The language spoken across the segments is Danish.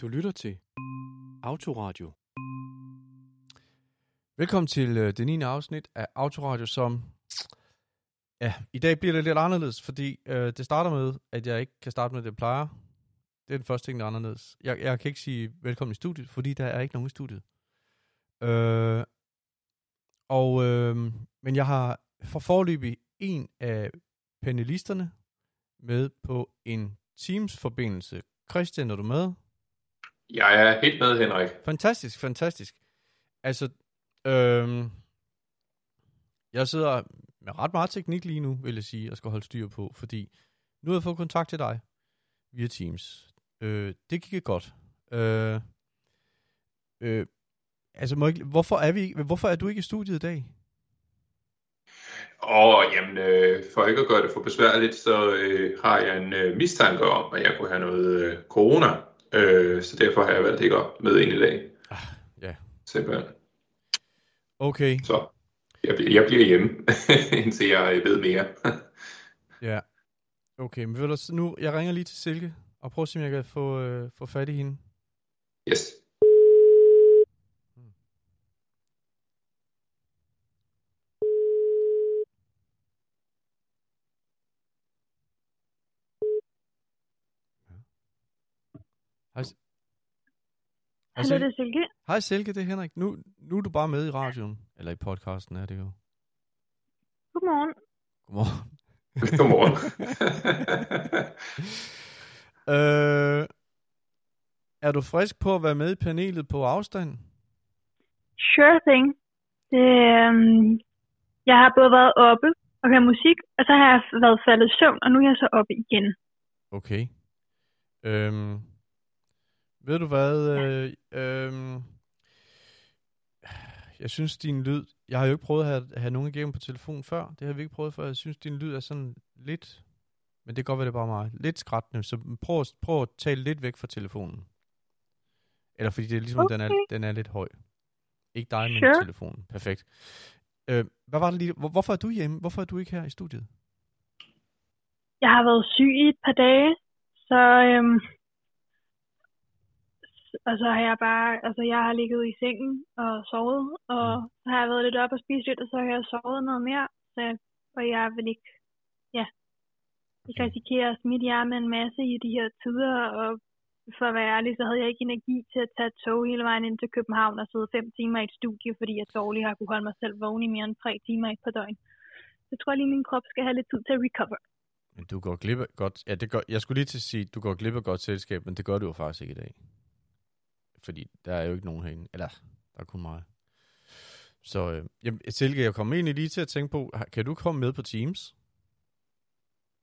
Du lytter til Autoradio. Velkommen til øh, det 9. afsnit af Autoradio, som... Ja, i dag bliver det lidt anderledes, fordi øh, det starter med, at jeg ikke kan starte med det, jeg plejer. Det er den første ting, der er anderledes. Jeg, jeg kan ikke sige velkommen i studiet, fordi der er ikke nogen i studiet. Øh, og, øh, men jeg har for forløbig en af panelisterne med på en Teams-forbindelse. Christian, er du med? Jeg er helt med, Henrik. Fantastisk, fantastisk. Altså, øhm, jeg sidder med ret meget teknik lige nu, vil jeg sige, og skal holde styr på, fordi nu har jeg fået kontakt til dig via Teams. Øh, det gik godt. Øh, øh, altså, må jeg, hvorfor, er vi, hvorfor er du ikke i studiet i dag? Og jamen, øh, for ikke at gøre det for besværligt, så øh, har jeg en øh, mistanke om, at jeg kunne have noget øh, corona. Øh, så derfor har jeg valgt ikke at med ind i dag. Ah, ja. Simpelthen. Okay. Så jeg, bliver- jeg bliver hjemme, indtil jeg ved mere. Ja. Okay, men ved du, nu, jeg ringer lige til Silke, og prøver at se, om jeg kan få, øh, få fat i hende. yes. Hej, Hallo, Silke. det er Silke. Hej Silke, det er Henrik. Nu, nu er du bare med i radioen. Eller i podcasten er det jo. Godmorgen. Godmorgen. Godmorgen. øh, er du frisk på at være med i panelet på afstand? Sure thing. Det, øhm, jeg har både været oppe og hørt musik, og så har jeg været faldet i søvn, og nu er jeg så oppe igen. Okay. Øhm, ved du hvad? Øh, øhm, jeg synes, din lyd... Jeg har jo ikke prøvet at have, have nogen igennem på telefon før. Det har vi ikke prøvet før. Jeg synes, din lyd er sådan lidt... Men det kan godt være, det er bare mig. Lidt skrættende. Så prøv, prøv at tale lidt væk fra telefonen. Eller fordi det er ligesom, den, er, Okay. den er lidt høj. Ikke dig, men Sure. telefonen. Perfekt. Øh, hvad var det lige? Hvor, hvorfor er du hjemme? Hvorfor er du ikke her i studiet? Jeg har været syg i et par dage, så, øhm, og så har jeg bare, altså jeg har ligget i sengen og sovet, og Mm. så har jeg været lidt op og spist lidt, og så har jeg sovet noget mere, så, og jeg vil ikke, ja, ikke risikere at smitte jer med en masse i de her tider, og for at være ærlig, så havde jeg ikke energi til at tage tog hele vejen ind til København og sidde fem timer i et studie, fordi jeg dårligt har kunne holde mig selv vågen i mere end tre timer i et par døgn. Så jeg tror lige, min krop skal have lidt tid til at recover. Men du går glip af godt... Ja, det går, jeg skulle lige til at sige, du går glip af godt selskab, men det gør du jo faktisk ikke i dag. Fordi der er jo ikke nogen herinde. Eller, der er kun mig. Så øh, jamen, Silke, jeg kommer egentlig lige til at tænke på, kan du komme med på Teams?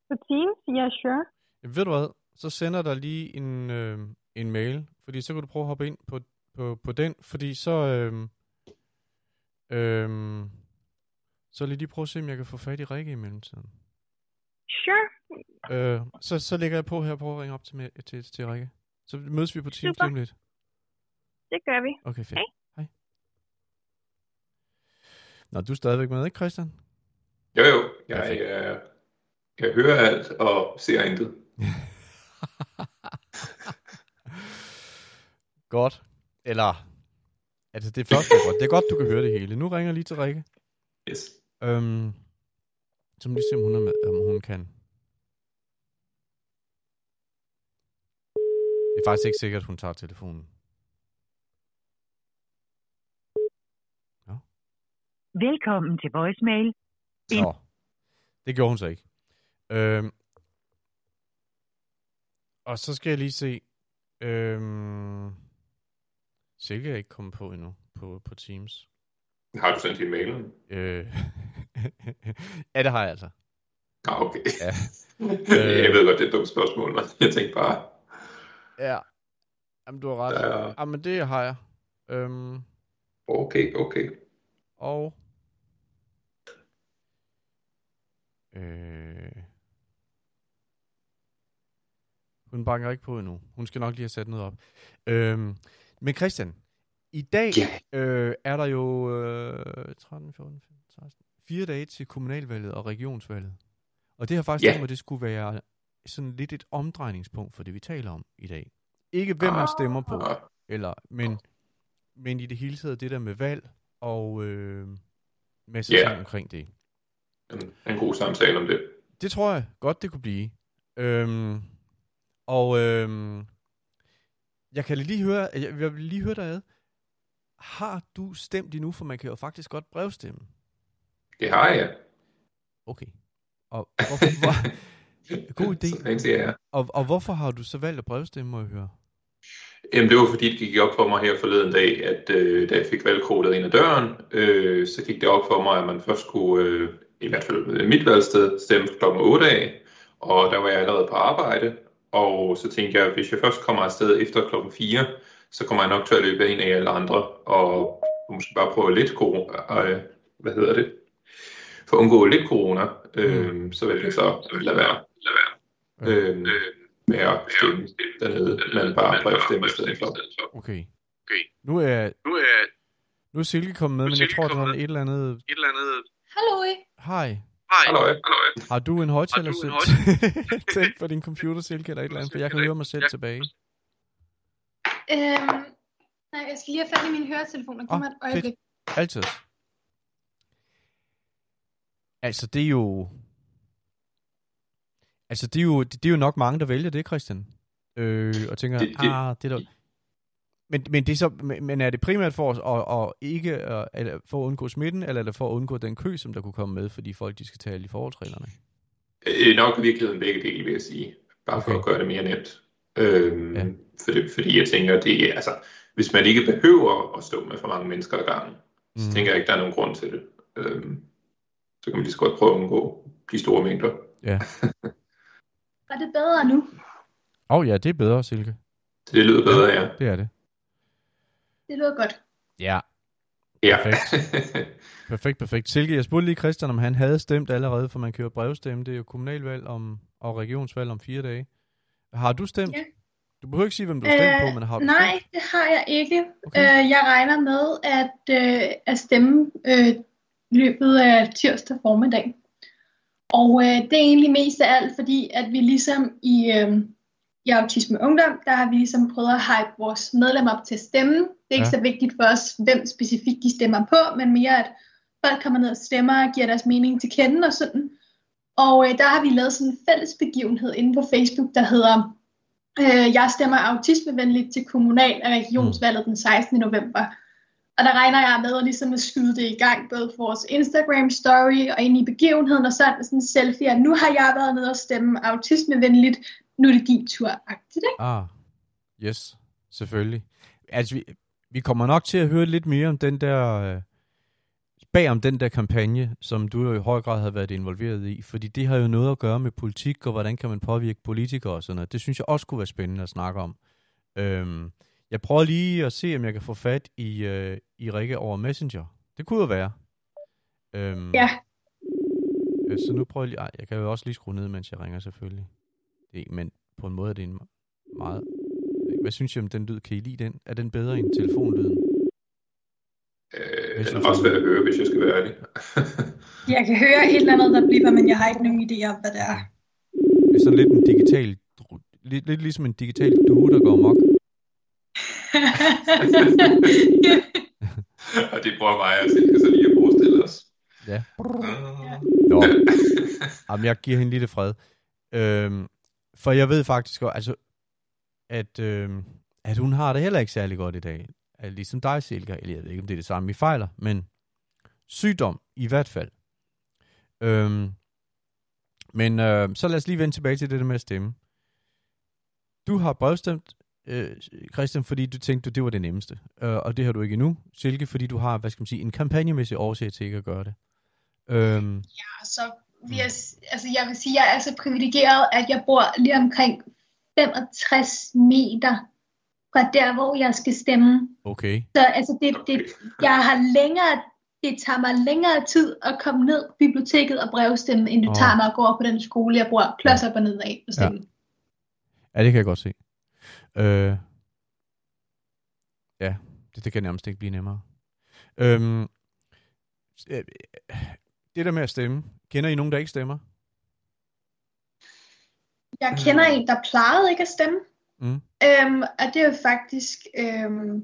På Teams? Ja, sure. Jamen, ved du hvad? Så sender der lige en, øh, en mail, fordi så kan du prøve at hoppe ind på, på, på den, fordi så... Øh, øh, så lige prøve at se, om jeg kan få fat i Rikke i mellemtiden. Sure. Øh, så, så lægger jeg på her og prøver at ringe op til, til, til Rikke. Så mødes vi på Teams lidt. Det gør vi. Okay, fedt. Hej. Hej. Nå, du er stadigvæk med, ikke Christian? Jo, jo. Jeg, Perfekt. øh, jeg hører alt og ser intet. godt. Eller, altså det første er godt. Det er godt, du kan høre det hele. Nu ringer jeg lige til Rikke. Yes. Øhm, så må lige se, om hun, er med, om hun kan. Det er faktisk ikke sikkert, at hun tager telefonen. Velkommen til voicemail. En- Nå, det gjorde hun så ikke. Øhm, og så skal jeg lige se. Øhm, Silke er ikke kommet på endnu på, på Teams. Har du sendt din mail? Øh, ja, det har jeg altså. Ah, okay. Ja. jeg ved godt, det er et dumt spørgsmål, men jeg tænkte bare, Ja. Jamen, du har ret. Ja. Jamen, det har jeg. Øhm, okay, okay. og... Øh, hun banker ikke på endnu. Hun skal nok lige have sat noget op. Øhm, men Christian, i dag Ja. øh, er der jo øh, 13, 14, 15, 16, fire dage til kommunalvalget og regionsvalget. Og det har faktisk Ja. tænkt mig, det skulle være sådan lidt et omdrejningspunkt for det, vi taler om i dag. Ikke hvem man stemmer på, Ah, eller, men, men i det hele taget det der med valg og øh, masse Ja. ting omkring det. En, en god samtale om det. Det tror jeg godt, det kunne blive. Øhm, og øhm, jeg kan lige høre, jeg, jeg vil lige høre dig ad. Har du stemt endnu, for man kan jo faktisk godt brevstemme. Det har jeg. Okay. Og hvorfor, hvor, god idé. Er jeg. Og, og hvorfor har du så valgt at brevstemme, må jeg høre? Jamen, det var fordi, det gik op for mig her forleden dag, at øh, da jeg fik valgkortet ind ad døren, øh, så gik det op for mig, at man først skulle, øh, i hvert fald med mit valgsted, stemme kl. 8 af, og der var jeg allerede på arbejde, og så tænkte jeg, at hvis jeg først kommer afsted efter klokken 4, så kommer jeg nok til at løbe ind af alle andre, og måske bare prøve lidt corona, øh, hvad hedder det, for at undgå lidt corona, øh, så vil jeg så lade være, lade være øh, med at stemme dernede, men bare brevstemme i stedet for. Okay. Okay. Nu er, Nu er nu er Silke kommet med, men jeg tror, der kommet er et eller andet... et eller andet... Hallo. Hej. Hej. Hallo, Hallo. Har du en højtaler sæt tændt på din computer, Silke, eller et eller andet? For jeg kan høre mig selv Ja. tilbage. Øhm, nej, jeg skal lige have fat i min høretelefon og give Åh, mig et øjeblik. Altid. Altså, det er jo... Altså, det er jo, det, det er jo nok mange, der vælger det, Christian. Øh, og tænker, Det- det- ah, det er der... Men, men, det er så, men er det primært for at, at, ikke at, eller for at undgå smitten, eller er det for at undgå den kø, som der kunne komme med, fordi folk de skal tage alle de forholdsreglerne? Øh, nok i virkeligheden begge dele, vil jeg sige. Bare for Okay. at gøre det mere nemt. Øhm, Ja. ja. fordi, fordi jeg tænker, det er, altså, hvis man ikke behøver at stå med for mange mennesker ad gangen, så Mhm. tænker jeg ikke, der er nogen grund til det. Øhm, så kan man lige så godt prøve at undgå de store mængder. Ja. Er det bedre nu? Åh oh, ja, det er bedre, Silke. Det lyder bedre, ja. Det er det. Det lyder godt. Ja. Ja. Perfekt, perfekt. Silke, jeg spurgte lige Christian, om han havde stemt allerede, for man kan jo brevstemme. Det er jo kommunalvalg om, og regionsvalg om fire dage. Har du stemt? Ja. Du behøver ikke sige, hvem du har stemt på, men har du nej, stemt? det har jeg ikke. Okay. Øh, jeg regner med at, øh, at stemme øh, løbet af tirsdag formiddag. Og øh, det er egentlig mest af alt, fordi at vi ligesom i, øh, i Autisme Ungdom, der har vi ligesom prøvet at hype vores medlemmer op til at stemme. Det er ikke Ja. så vigtigt for os, hvem specifikt de stemmer på, men mere at folk kommer ned og stemmer og giver deres mening til kende og sådan. Og øh, der har vi lavet sådan en fælles begivenhed inde på Facebook, der hedder øh, Jeg stemmer autismevenligt til kommunal- og regionsvalget den 16. november. Og der regner jeg med at, ligesom at skyde det i gang, både for vores Instagram-story og ind i begivenheden, og sådan, sådan en selfie, at nu har jeg været nede og stemme autismevenligt, nu er det din tur, agtigt, ikke? Ah, yes, selvfølgelig. Altså, vi, vi kommer nok til at høre lidt mere om den der, øh, bag om den der kampagne, som du jo i høj grad har været involveret i, fordi det har jo noget at gøre med politik, og hvordan kan man påvirke politikere og sådan noget. Det synes jeg også kunne være spændende at snakke om. Øhm, jeg prøver lige at se, om jeg kan få fat i, øh, i Rikke over Messenger. Det kunne jo være. Øhm, Ja. øh, Så nu prøver jeg lige... Ej, jeg kan jo også lige skrue ned, mens jeg ringer selvfølgelig. Det, men på en måde er det en meget... Hvad synes I om den lyd? Kan I lide den? Er den bedre end telefonlyden? Øh, den er også værd at høre, hvis jeg skal være ærlig. Jeg kan høre et eller andet, der bliver, men jeg har ikke nogen idé om, hvad det er. Det er sådan lidt en digital... Lidt, lidt ligesom en digital due, der går mok. og det prøver mig og Silke så lige at forestille os. Ja. Ah. Nå. Jamen, jeg giver hende lidt fred. Øhm, for jeg ved faktisk også, altså, at, øh, at hun har det heller ikke særlig godt i dag. Altså, ligesom dig, Silke. Eller jeg ved ikke, om det er det samme, vi fejler, men sygdom i hvert fald. Øhm, men øh, så lad os lige vende tilbage til det der med at stemme. Du har brevstemt, øh, Christian, fordi du tænkte, det var det nemmeste. Øh, og det har du ikke endnu. Silke, fordi du har, hvad skal man sige, en kampagnemæssig årsag til ikke at gøre det. Øhm, Ja, så jeg, s- altså jeg vil sige, jeg er så privilegeret, at jeg bor lige omkring 65 meter fra der, hvor jeg skal stemme. okay. Så altså det, det, jeg har længere, det tager mig længere tid at komme ned på biblioteket og brevstemme, end det Åh. tager mig at gå over på den skole, jeg bor klods op og ned af og stemme. Ja, det kan jeg godt se. Øh, ja, det, det kan nærmest ikke blive nemmere. Øhm, øh, det der med at stemme, kender I nogen, der ikke stemmer? Jeg kender en, der plejede ikke at stemme. Mm. Øhm, og det er jo faktisk, øhm,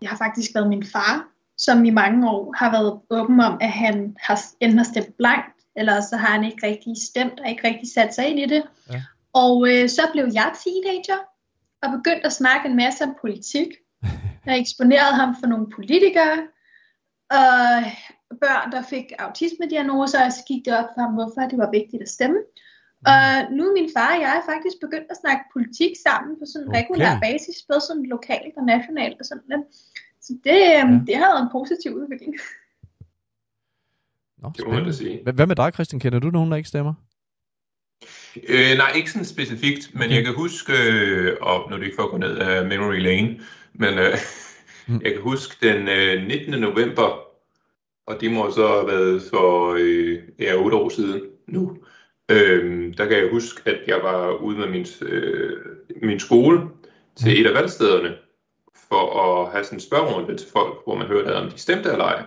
det har faktisk været min far, som i mange år har været åben om, at han har enten har stemt blankt, eller så har han ikke rigtig stemt og ikke rigtig sat sig ind i det. Ja. Og øh, så blev jeg teenager og begyndte at snakke en masse om politik. Jeg eksponerede ham for nogle politikere, og børn, der fik autismediagnoser, og så gik det op for ham, hvorfor det var vigtigt at stemme. Og nu er min far og jeg faktisk begyndt at snakke politik sammen på sådan en Okay. regulær basis, både sådan lokalt og nationalt og sådan lidt. Så det, øhm, Ja. det har været en positiv udvikling. Nå, Det må man sige. Hvad- Hvad med dig, Christian? Kender du nogen, der ikke stemmer? Øh, nej, ikke sådan specifikt, men Okay. jeg kan huske, øh, og nu er det ikke for at gå ned af memory lane, men øh, Mm. jeg kan huske den øh, 19. november, og det må så have været for øh, ja, 8 år siden nu. Øh, der kan jeg huske, at jeg var ude med min, øh, min skole til et af valgstederne, for at have sådan en spørgerunde til folk, hvor man hørte, om de stemte eller ej.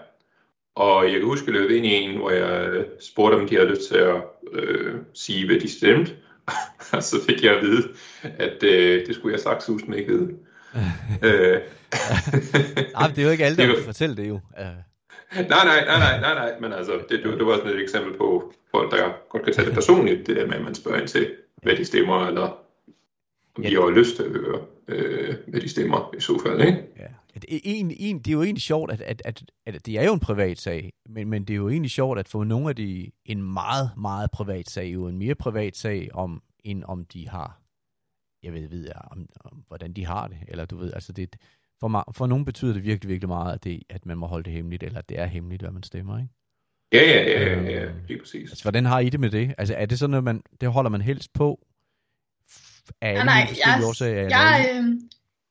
Og jeg kan huske, at jeg løb ind i en, hvor jeg øh, spurgte, om de havde lyst til at øh, sige, hvad de stemte. og så fik jeg at vide, at øh, det skulle jeg sagt usmækket. øh, Nej, det er jo ikke alle, der er vil fortælle det jo. Uh, nej, nej, nej, nej, nej, nej, men altså, det, det, var sådan et eksempel på folk, der godt kan tage det personligt, det der med, at man spørger ind til, hvad de stemmer, eller om Ja. de har lyst til at høre, øh, hvad de stemmer i så fald, ikke? ja. Det, er egentlig, egentlig- det er jo egentlig sjovt, at, at, at, at det er jo en privat sag, men, men det er jo egentlig sjovt, at for nogle af de en meget, meget privat sag, jo en mere privat sag, om, end om de har, jeg ved, ved jeg, om, om, hvordan de har det, eller du ved, altså det, for, for nogen betyder det virkelig, virkelig meget, at, det, at man må holde det hemmeligt, eller at det er hemmeligt, hvad man stemmer, ikke? Ja, ja, ja, ja, ja, lige præcis. Altså, hvordan har I det med det? Altså, er det sådan noget, man, det holder man helst på? Af nej, forskellige jeg- årsager? eller Jeg, er øh,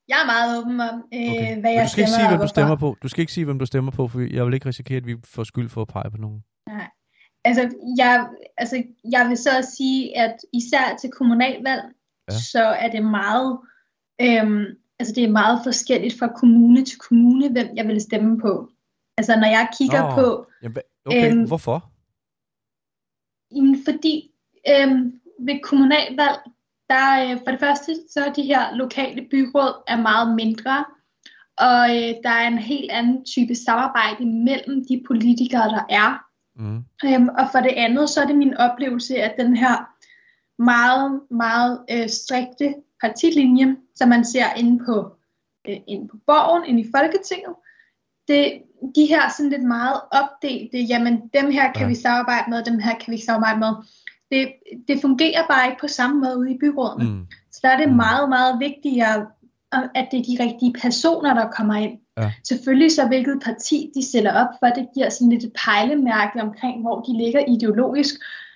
jeg er meget åben om, øh, Okay. hvad jeg du skal ikke stemmer sige, hvem du stemmer på. Du skal ikke sige, hvem du stemmer på, for jeg vil ikke risikere, at vi får skyld for at pege på nogen. Altså jeg, altså, jeg vil så sige, at især til kommunalvalg, Ja. ja. så er det meget, øhm, altså det er meget forskelligt fra kommune til kommune, hvem jeg vil stemme på. Altså når jeg kigger Nå. på, Jamen, okay, Øhm, hvorfor? jamen, fordi øhm, ved kommunalvalg, der øh, for det første, så er de her lokale byråd er meget mindre, og øh, der er en helt anden type samarbejde mellem de politikere, der er. Mm. Øhm, og for det andet, så er det min oplevelse, at den her meget, meget øh, strikte partilinje, som man ser inde på, øh, inde på borgen, inde i Folketinget, det, de her sådan lidt meget opdelte, jamen dem her kan Ja. vi samarbejde med, dem her kan vi ikke samarbejde med. Det, det fungerer bare ikke på samme måde ude i byrådene. Mm. Så der er det Mm. meget, meget vigtigere, øh, at det er de rigtige personer, der kommer ind. Ja. Selvfølgelig så, hvilket parti de stiller op for, det giver sådan lidt et pejlemærke omkring, hvor de ligger ideologisk.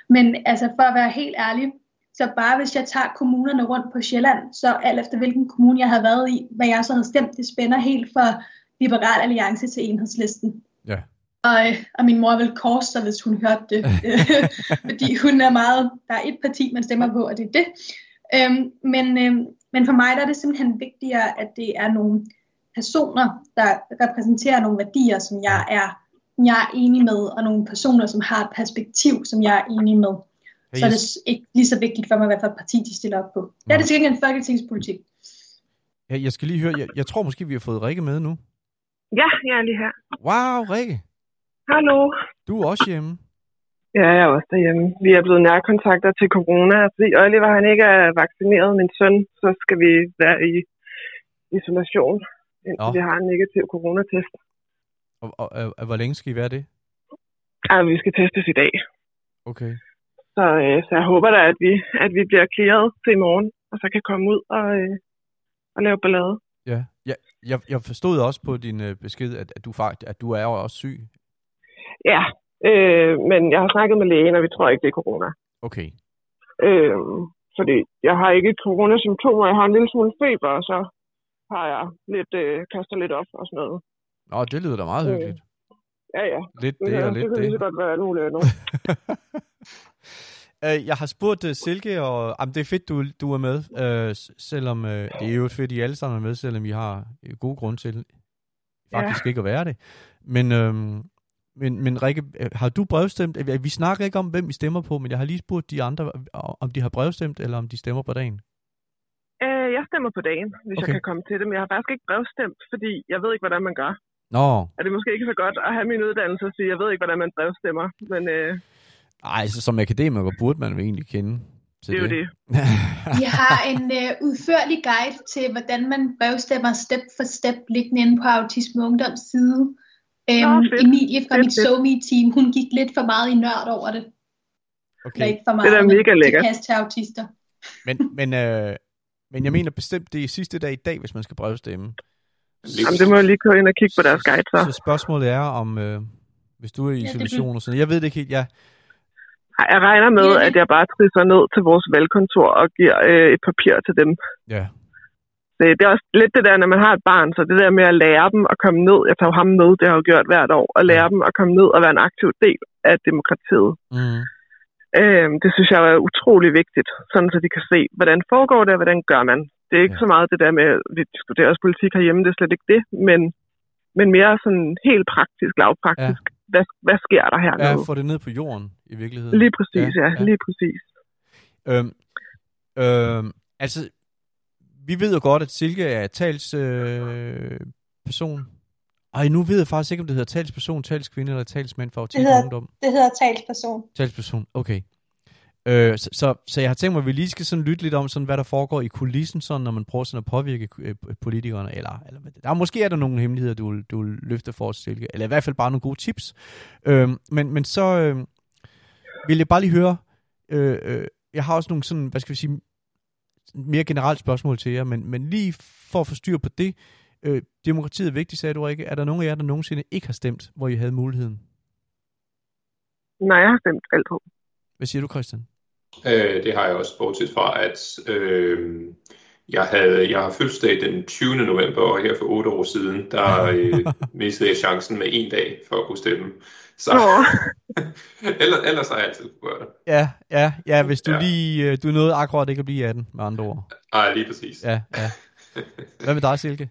Men altså for at være helt ærlig, så bare hvis jeg tager kommunerne rundt på Sjælland, så alt efter hvilken kommune jeg havde været i, hvad jeg så havde stemt, det spænder helt fra Liberal Alliance til Enhedslisten. Ja. Og, og min mor vil korse sig, hvis hun hørte det. Fordi hun er meget, der er et parti, man stemmer på, og det er det. Øhm, men, øhm, men for mig der er det simpelthen vigtigere, at det er nogle personer, der repræsenterer nogle værdier, som jeg er, jeg er enig med, og nogle personer, som har et perspektiv, som jeg er enig med. Hey, Så er det ikke lige så vigtigt for mig, hvad for et parti de stiller op på. Det er det sikkert en folketingspolitik. jeg, jeg skal lige høre, jeg, jeg tror måske, vi har fået Rikke med nu. Ja, jeg er lige her. Wow, Rikke, Hallo. du er også hjemme. Ja, jeg er også derhjemme. Vi er blevet nærkontakter til corona. Fordi Oliver han ikke er vaccineret, min søn, så skal vi være i isolation, indtil Nå. vi har en negativ coronatest. Og, og, og, og hvor længe skal I være det? Ja, vi skal testes i dag. Okay. Så, øh, så jeg håber da, at vi, at vi bliver clearet til i morgen, og så kan komme ud og, øh, og lave ballade. Ja, ja jeg, jeg forstod også på din øh, besked, at, at, du faktisk, at du er jo også syg. Ja, øh, men jeg har snakket med lægen, og vi tror ikke, det er corona. Okay. Øh, fordi jeg har ikke coronasymptomer. Jeg har en lille smule feber, og så har jeg lidt, øh, kaster lidt op og sådan noget. Nå, det lyder da meget Øh, hyggeligt. Ja, ja. Lidt Det, det og det, lidt det kan lige det. så godt være alt muligt andet. Øh, jeg har spurgt uh, Silke, og jamen, det er fedt, du, du er med, uh, selvom uh, det er jo fedt, I alle sammen er med, selvom I har øh, gode grunde til faktisk ja. ikke at være det. Men, øhm, men, men Rikke, øh, har du brevstemt? Øh, Vi snakker ikke om, hvem I stemmer på, men jeg har lige spurgt de andre, øh, om de har brevstemt, eller om de stemmer på dagen. Øh, Øh, jeg stemmer på dagen, hvis. Okay. jeg kan komme til det, men jeg har faktisk ikke brevstemt, fordi jeg ved ikke, hvordan man gør. Nå, Er det måske ikke så godt at have min uddannelse og sige, jeg ved ikke, hvordan man brevstemmer, men øh, ej, så som akademiker burde man jo egentlig kende til det er jo det. Vi har en øh, udførlig guide til, hvordan man brevstemmer step for step, liggende inde på Autisme Ungdoms side. Øhm, fedt. Emilie fra Fedt, mit. SoMe-team, hun gik lidt for meget i nørd over det. Eller okay. ikke for meget, Det er mega til lækkert. kast til autister. Men, men, øh, men jeg mener bestemt, det er sidste dag i dag, hvis man skal brevstemme. Jamen, det må jeg lige gå ind og kigge på deres guide, så. Så spørgsmålet er, om øh, hvis du er i det isolation og sådan Jeg ved det ikke helt. Ja, Ej, Jeg regner med, Ja, at jeg bare trisser ned til vores valgkontor og giver øh, et papir til dem. ja. Det, det er også lidt det der, når man har et barn, så det der med at lære dem at komme ned. Jeg tager jo ham med, det har jeg jo gjort hvert år. At lære dem at komme ned og være en aktiv del af demokratiet. Mm. Øh, det synes jeg er utrolig vigtigt, sådan så de kan se, hvordan foregår det, og hvordan gør man. Det er ikke Ja. så meget det der med, at vi diskuterer også politik herhjemme, det er slet ikke det, men, men mere sådan helt praktisk, lavpraktisk. Ja. Hvad, hvad sker der Ja, hernede? få det ned på jorden i virkeligheden. Lige præcis, ja, Ja, ja, ja. lige præcis. Øhm, øhm, altså, vi ved jo godt, at Silke er talsperson. Øh, person. Ej, nu ved jeg faktisk ikke, om det hedder talsperson, talskvinde eller talsmand for autisme hedder- ungdom. Det hedder talsperson. Talsperson, okay. Øh, så, så, så jeg har tænkt mig, at vi lige skal sådan lytte lidt om, sådan, hvad der foregår i kulissen, sådan, når man prøver sådan at påvirke øh, politikerne. Eller, eller hvad det- der er måske er der nogle hemmeligheder, du vil, du vil løfte for os, Silke. Eller i hvert fald bare nogle gode tips. Øh, men, men så øh, vil jeg bare lige høre, øh, øh, jeg har også nogle sådan, hvad skal vi sige, mere generelt spørgsmål til jer, men, men lige for at få styr på det, øh, demokratiet er vigtigt, sagde du ikke? Er der nogen af jer, der nogensinde ikke har stemt, hvor I havde muligheden? Nej, jeg har stemt altid. Hvad siger du, Christian? Øh, det har jeg også, bortset fra, at øh, jeg, havde, jeg har fødselsdag den 20. november, og her for otte år siden, der øh, mistede jeg chancen med en dag for at kunne stemme. Så ellers, ellers har jeg altid kunne gøre det. Ja, ja, ja, hvis du Ja. lige, øh, du nåede akkurat ikke at blive 18, med andre ord. Ej, lige præcis. Ja, ja. Hvad med dig, Silke?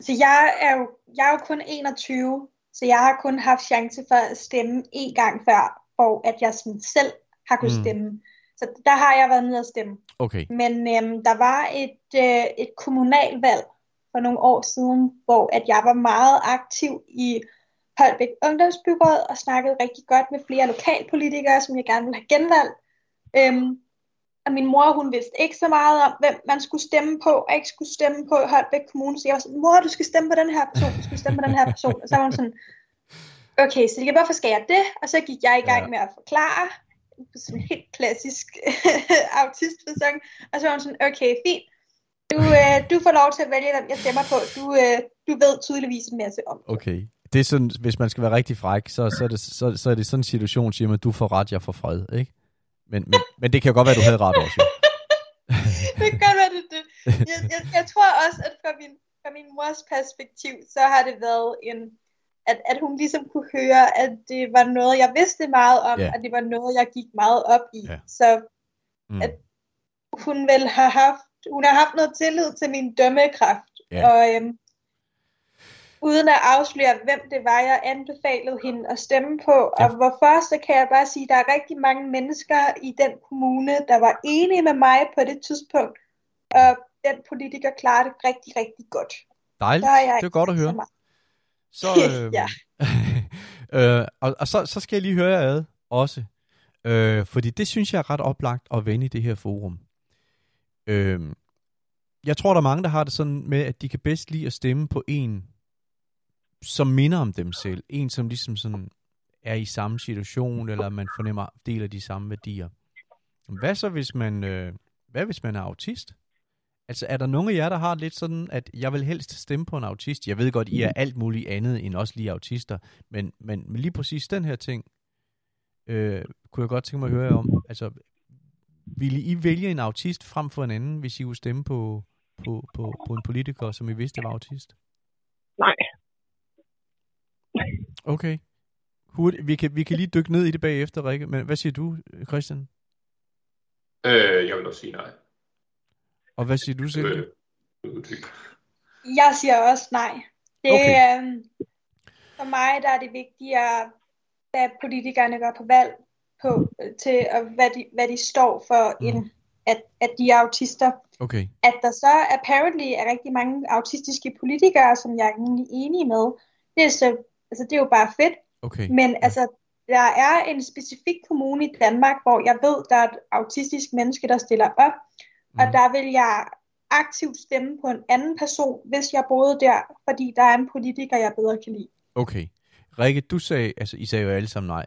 Så jeg er jo, jeg er jo kun 21, så jeg har kun haft chance for at stemme en gang før, hvor at jeg sådan selv har kunnet mm. stemme. Så der har jeg været nede og stemme. Okay. Men øhm, der var et, øh, et kommunalvalg for nogle år siden, hvor at jeg var meget aktiv i Holbæk Ungdomsbyråd og snakkede rigtig godt med flere lokalpolitikere, som jeg gerne ville have genvalgt. Øhm, og min mor, hun vidste ikke så meget om, hvem man skulle stemme på, og ikke skulle stemme på i Holbæk Kommune. Så jeg var sådan, mor, du skal stemme på den her person, du skal stemme på den her person. Og så var hun sådan, okay, Silke, hvorfor skal jeg det? Og så gik jeg i gang Ja. med at forklare, sådan helt klassisk autistfæsong. Og så var hun sådan, okay, fint. Du, øh, du får lov til at vælge, hvem jeg stemmer på. Du, øh, du ved tydeligvis en masse om. det." Okay. Det er sådan, hvis man skal være rigtig fræk, så, så, er, det, så, så er det sådan en situation, siger man, at du får ret, jeg får fred, ikke? Men, men, men det kan jo godt være, du havde ret også. det kan godt være, det det. Jeg, jeg, jeg tror også, at fra min, fra min mors perspektiv, så har det været en, at, at hun ligesom kunne høre, at det var noget, jeg vidste meget om, Ja. og det var noget, jeg gik meget op i. Ja. Så Mm. At- hun vel har haft, hun har haft noget tillid til min dømmekraft. Ja. Og øhm, uden at afsløre, hvem det var, jeg anbefalede hende at stemme på. Ja. Og hvorfor, så kan jeg bare sige, at der er rigtig mange mennesker i den kommune, der var enige med mig på det tidspunkt. Og den politiker klarer det rigtig, rigtig godt. Dejligt. Er Det er godt at høre. meget. Så, øh, Ja. øh, og, og så, så skal jeg lige høre jer ad også. Øh, fordi det synes jeg er ret oplagt at vende i det her forum. Øh, jeg tror, der er mange, der har det sådan med, at de kan bedst lide at stemme på en, som minder om dem selv. En, som ligesom sådan er i samme situation, eller man fornemmer, deler de samme værdier. Hvad så, hvis man, øh, hvad hvis man er autist? Altså, er der nogen af jer, der har lidt sådan, at jeg vil helst stemme på en autist? Jeg ved godt, I er alt muligt andet end også lige autister, men, men lige præcis den her ting, øh, kunne jeg godt tænke mig at høre jer om. Altså, ville I vælge en autist frem for en anden, hvis I kunne stemme på, på, på, på en politiker, som I vidste var autist? nej. Okay. Hurtigt. Vi kan, vi kan lige dykke ned i det bagefter, Rikke. Men hvad siger du, Christian? Øh, jeg vil også sige nej. Og hvad siger du, Silke? Øh. Jeg siger også nej. Det, Okay. øhm, for mig der er det vigtigere, hvad politikerne går på valg på, øh, til og hvad de, hvad de står for, Mm. end at, at de er autister. Okay. At der så apparently er rigtig mange autistiske politikere, som jeg er enig med, det er, så, altså, det er jo bare fedt. Okay. Men altså, der er en specifik kommune i Danmark, hvor jeg ved, der er et autistisk menneske, der stiller op, og Mhm. der vil jeg aktivt stemme på en anden person, hvis jeg boede der, fordi der er en politiker, jeg bedre kan lide. Okay. Rikke, du sagde, altså I sagde jo alle sammen nej.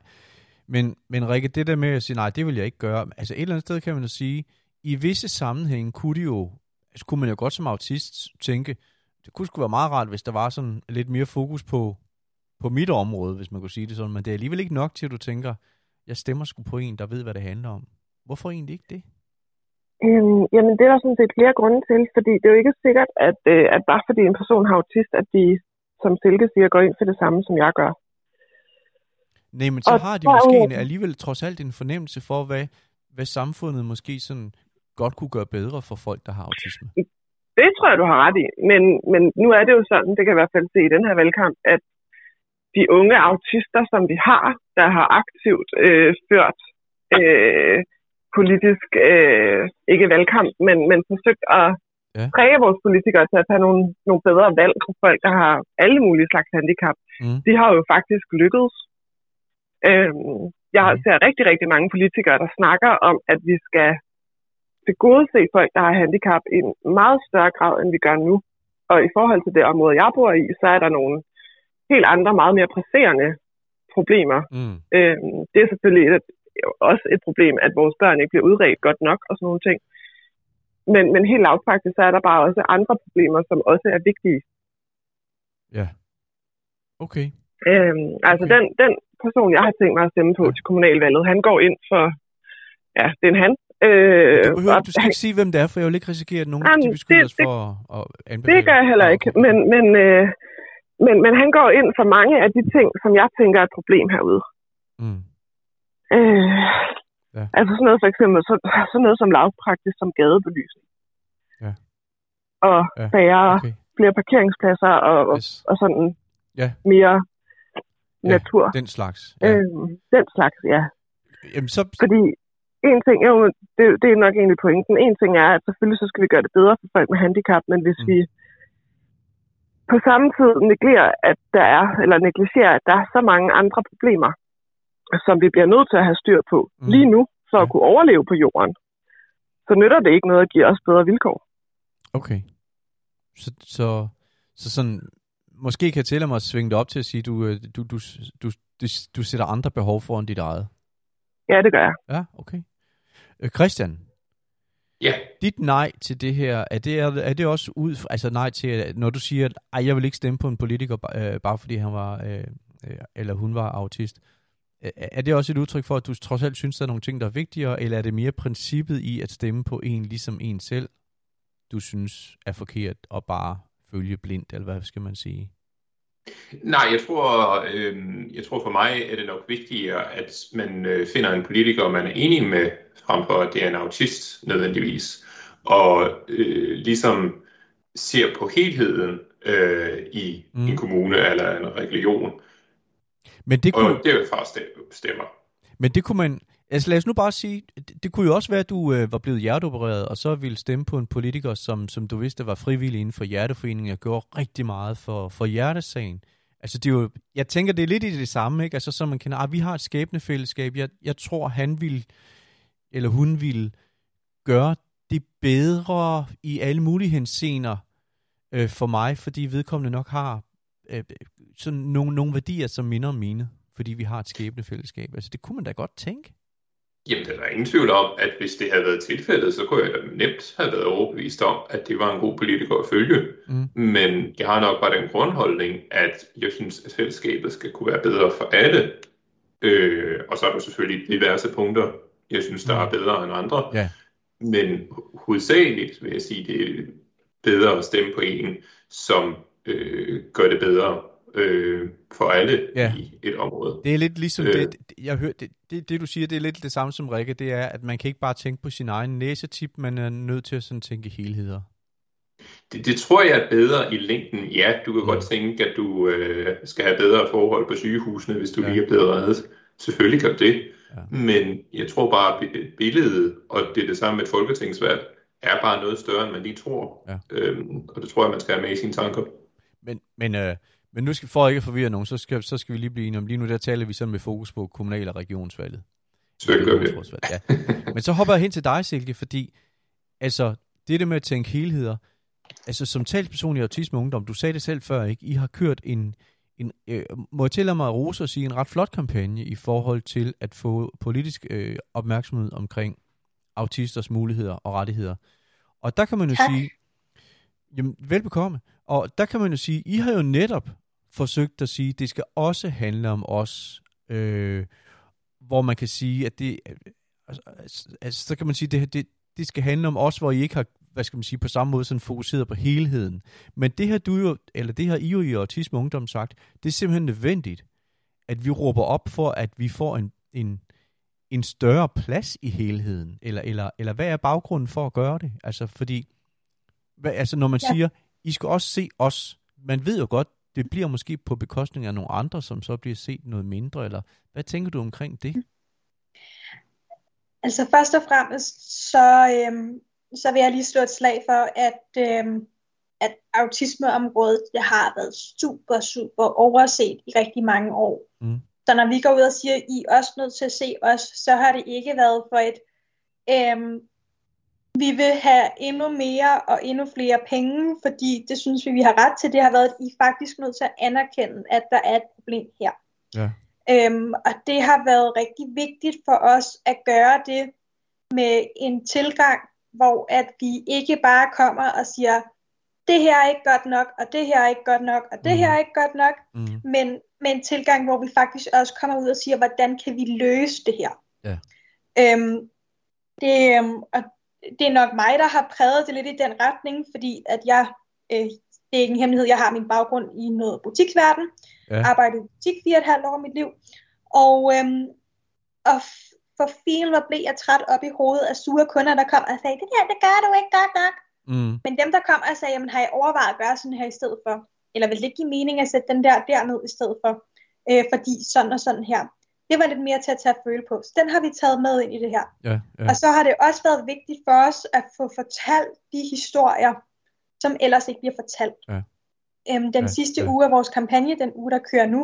Men, men Rikke, det der med at sige nej, det vil jeg ikke gøre. Altså et eller andet sted kan man jo sige, i visse sammenhænge kunne det jo, altså kunne man jo godt som autist tænke, det kunne sgu være meget rart, hvis der var sådan lidt mere fokus på, på mit område, hvis man kunne sige det sådan, men det er alligevel ikke nok til, at du tænker, jeg stemmer sgu på en, der ved, hvad det handler om. Hvorfor egentlig ikke det? Øhm, jamen, det er der sådan set flere grunde til, fordi det er jo ikke sikkert, at, øh, at bare fordi en person har autist, at de, som Silke siger, går ind for det samme, som jeg gør. Nej, men så Og har de måske en, alligevel trods alt en fornemmelse for, hvad, hvad samfundet måske sådan godt kunne gøre bedre for folk, der har autisme. Det tror jeg, du har ret i. Men, men nu er det jo sådan, det kan jeg i hvert fald se i den her valgkamp, at de unge autister, som vi har, der har aktivt øh, ført øh, politisk, øh, ikke valgkamp, men, men forsøgt at Ja. præge vores politikere til at tage nogle, nogle bedre valg for folk, der har alle mulige slags handicap. Mm. De har jo faktisk lykkedes. Øhm, jeg Mhm. ser rigtig, rigtig mange politikere, der snakker om, at vi skal tilgodese folk, der har handicap i en meget større grad, end vi gør nu. Og i forhold til det område, jeg bor i, så er der nogle helt andre, meget mere presserende problemer. Mm. Øhm, det er selvfølgelig et, også et problem, at vores børn ikke bliver udredt godt nok og sådan nogle ting. Men, men helt lavpraktisk, så er der bare også andre problemer, som også er vigtige. Ja. Okay. Øhm, altså Okay. den, den person, jeg har tænkt mig at stemme på til kommunalvalget, han går ind for, ja, det er en han. Øh, Du, behøver, og du skal han- ikke sige, hvem det er, for jeg vil ikke risikere, at nogen Jamen, de beskylder det- os for at, at anbefale. Det gør jeg heller Ja, ikke, men, men, øh, men, men han går ind for mange af de ting, som jeg tænker er et problem herude. Mm. Øh, Ja. Altså sådan noget for eksempel, så, sådan noget som lavpraktisk som gadebelysning. Ja. Og Ja, færre, Okay. flere parkeringspladser og, og, Yes. og sådan Ja. mere Ja, natur. Den slags. Ja. Øh, den slags, ja. Jamen, så, Fordi en ting, jo, det, det er nok egentlig pointen. En ting er, at selvfølgelig så skal vi gøre det bedre for folk med handicap, men hvis mm. vi på samme tid negligerer, at der er, eller negligerer, at der er så mange andre problemer, som vi bliver nødt til at have styr på Mm. lige nu, for Ja. at kunne overleve på jorden, så nytter det ikke noget at give os bedre vilkår. okay. Så, så, så sådan, måske kan jeg tælle mig at svinge det op til at sige, du, øh, du, du, du, du, du sætter andre behov foran dit eget. Ja, det gør jeg. Ja, okay. Øh, Christian, Ja, dit nej til det her, er det, er, er det også ud, altså nej til, når du siger, at ej, jeg vil ikke stemme på en politiker, øh, bare fordi han var, øh, øh, eller hun var autist, er det også et udtryk for, at du trods alt synes, der er nogle ting, der er vigtigere, eller er det mere princippet i at stemme på en ligesom en selv, du synes er forkert, og bare følge blindt, eller hvad skal man sige? Nej, jeg tror, øh, jeg tror for mig er det nok vigtigere, at man øh, finder en politiker, man er enig med, frem for at det er en autist nødvendigvis. Og øh, ligesom ser på helheden øh, i Mm. en kommune eller en region. Men det kunne, Og derfra stem- stemmer. Men det kunne man... Altså lad os nu bare sige, det, det kunne jo også være, at du øh, var blevet hjerteopereret, og så ville stemme på en politiker, som, som du vidste var frivillig inden for Hjerteforeningen, og gjorde rigtig meget for, for hjertesagen. Altså det er jo, jeg tænker, det er lidt i det samme, ikke? Altså så man kan, ah, vi har et skæbnefællesskab, jeg, jeg tror, han vil, eller hun vil gøre det bedre i alle mulige henseender øh, for mig, fordi vedkommende nok har øh, sådan nogle, nogle værdier, som minder om mine, fordi vi har et skæbnefællesskab. Altså det kunne man da godt tænke. Jamen, der er ingen tvivl om, at hvis det havde været tilfældet, så kunne jeg da nemt have været overbevist om, at det var en god politiker at følge. Mm. Men jeg har nok bare den grundholdning, at jeg synes, at fællesskabet skal kunne være bedre for alle. Øh, og så er der selvfølgelig diverse punkter, jeg synes, der er bedre end andre. Ja. Men hovedsageligt vil jeg sige, det er bedre at stemme på en, som øh, gør det bedre øh, for alle Ja. i et område. Det er lidt ligesom Øh. det, jeg hører, det, det, det, du siger, det er lidt det samme som Rikke, det er, at man kan ikke bare tænke på sin egen næsetip, man er nødt til at sådan tænke helheder. Det, det tror jeg er bedre i længden. Ja, du kan Mm. godt tænke, at du øh, skal have bedre forhold på sygehusene, hvis du Ja. lige er blevet reddet. Selvfølgelig du det. Ja. Men jeg tror bare, at billedet, og det er det samme med et folketingsvalg, er bare noget større, end man lige tror. Ja. Øhm, og det tror jeg, man skal have med i sine tanker. Men, men, øh, men nu skal, for ikke at forvirre nogen, så skal, så skal vi lige blive enige om, lige nu der taler vi sådan med fokus på kommunal- og regionsvalget. Selvfølgelig Ja. Men så hopper jeg hen til dig, Silke, fordi altså, det der med at tænke helheder, altså som talsperson i Autisme Ungdom, du sagde det selv før, ikke? I har kørt en, en øh, må jeg tillade mig at rose og sige, en ret flot kampagne i forhold til at få politisk øh, opmærksomhed omkring autisters muligheder og rettigheder. Og der kan man jo Tak. sige, jamen velbekomme, og der kan man jo sige, I har jo netop forsøgt at sige, at det skal også handle om os, øh, hvor man kan sige, at det, altså, altså, så kan man sige, at det, det, det skal handle om os, hvor I ikke har, hvad skal man sige, på samme måde sådan fokuseret på helheden. Men det her du jo, eller det her I jo i Autisme Ungdom sagt, det er simpelthen nødvendigt, at vi råber op for, at vi får en, en, en større plads i helheden, eller, eller, eller hvad er baggrunden for at gøre det? Altså, fordi, hvad, altså når man ja. Siger, I skal også se os, man ved jo godt, det bliver måske på bekostning af nogle andre, som så bliver set noget mindre, eller hvad tænker du omkring det? Altså først og fremmest, så, øhm, så vil jeg lige slå et slag for, at, øhm, at autismeområdet det har været super, super overset i rigtig mange år. Mm. Så når vi går ud og siger, I er også nødt til at se os, så har det ikke været for et, øhm, vi vil have endnu mere og endnu flere penge, fordi det synes vi, vi har ret til. Det har været, at I er faktisk nødt til at anerkende, at der er et problem her. Ja. Øhm, og det har været rigtig vigtigt for os at gøre det med en tilgang, hvor at vi ikke bare kommer og siger, det her er ikke godt nok, og det her er ikke godt nok, og det Mhm. her er ikke godt nok, Mm. men med en tilgang, hvor vi faktisk også kommer ud og siger, hvordan kan vi løse det her. Ja. Øhm, det, øhm, og det er nok mig, der har præget det lidt i den retning, fordi at jeg, øh, det er ikke en hemmelighed, jeg har min baggrund i noget butiksverden, Ja. arbejdet i butik fire et halvt år af mit liv, og, øhm, og for var blev jeg træt op i hovedet af sure kunder, der kom og sagde, det der, det gør du ikke godt nok. Mm. Men dem, der kom og sagde, jamen har jeg overvejet at gøre sådan her i stedet for? Eller vil det ikke give mening at sætte den der derned i stedet for? Øh, fordi sådan og sådan her. Det var lidt mere til at tage at føle på. Så den har vi taget med ind i det her. Ja, ja. Og så har det også været vigtigt for os at få fortalt de historier, som ellers ikke bliver fortalt. Ja. Øhm, den Ja, sidste ja. uge af vores kampagne, den uge, der kører nu,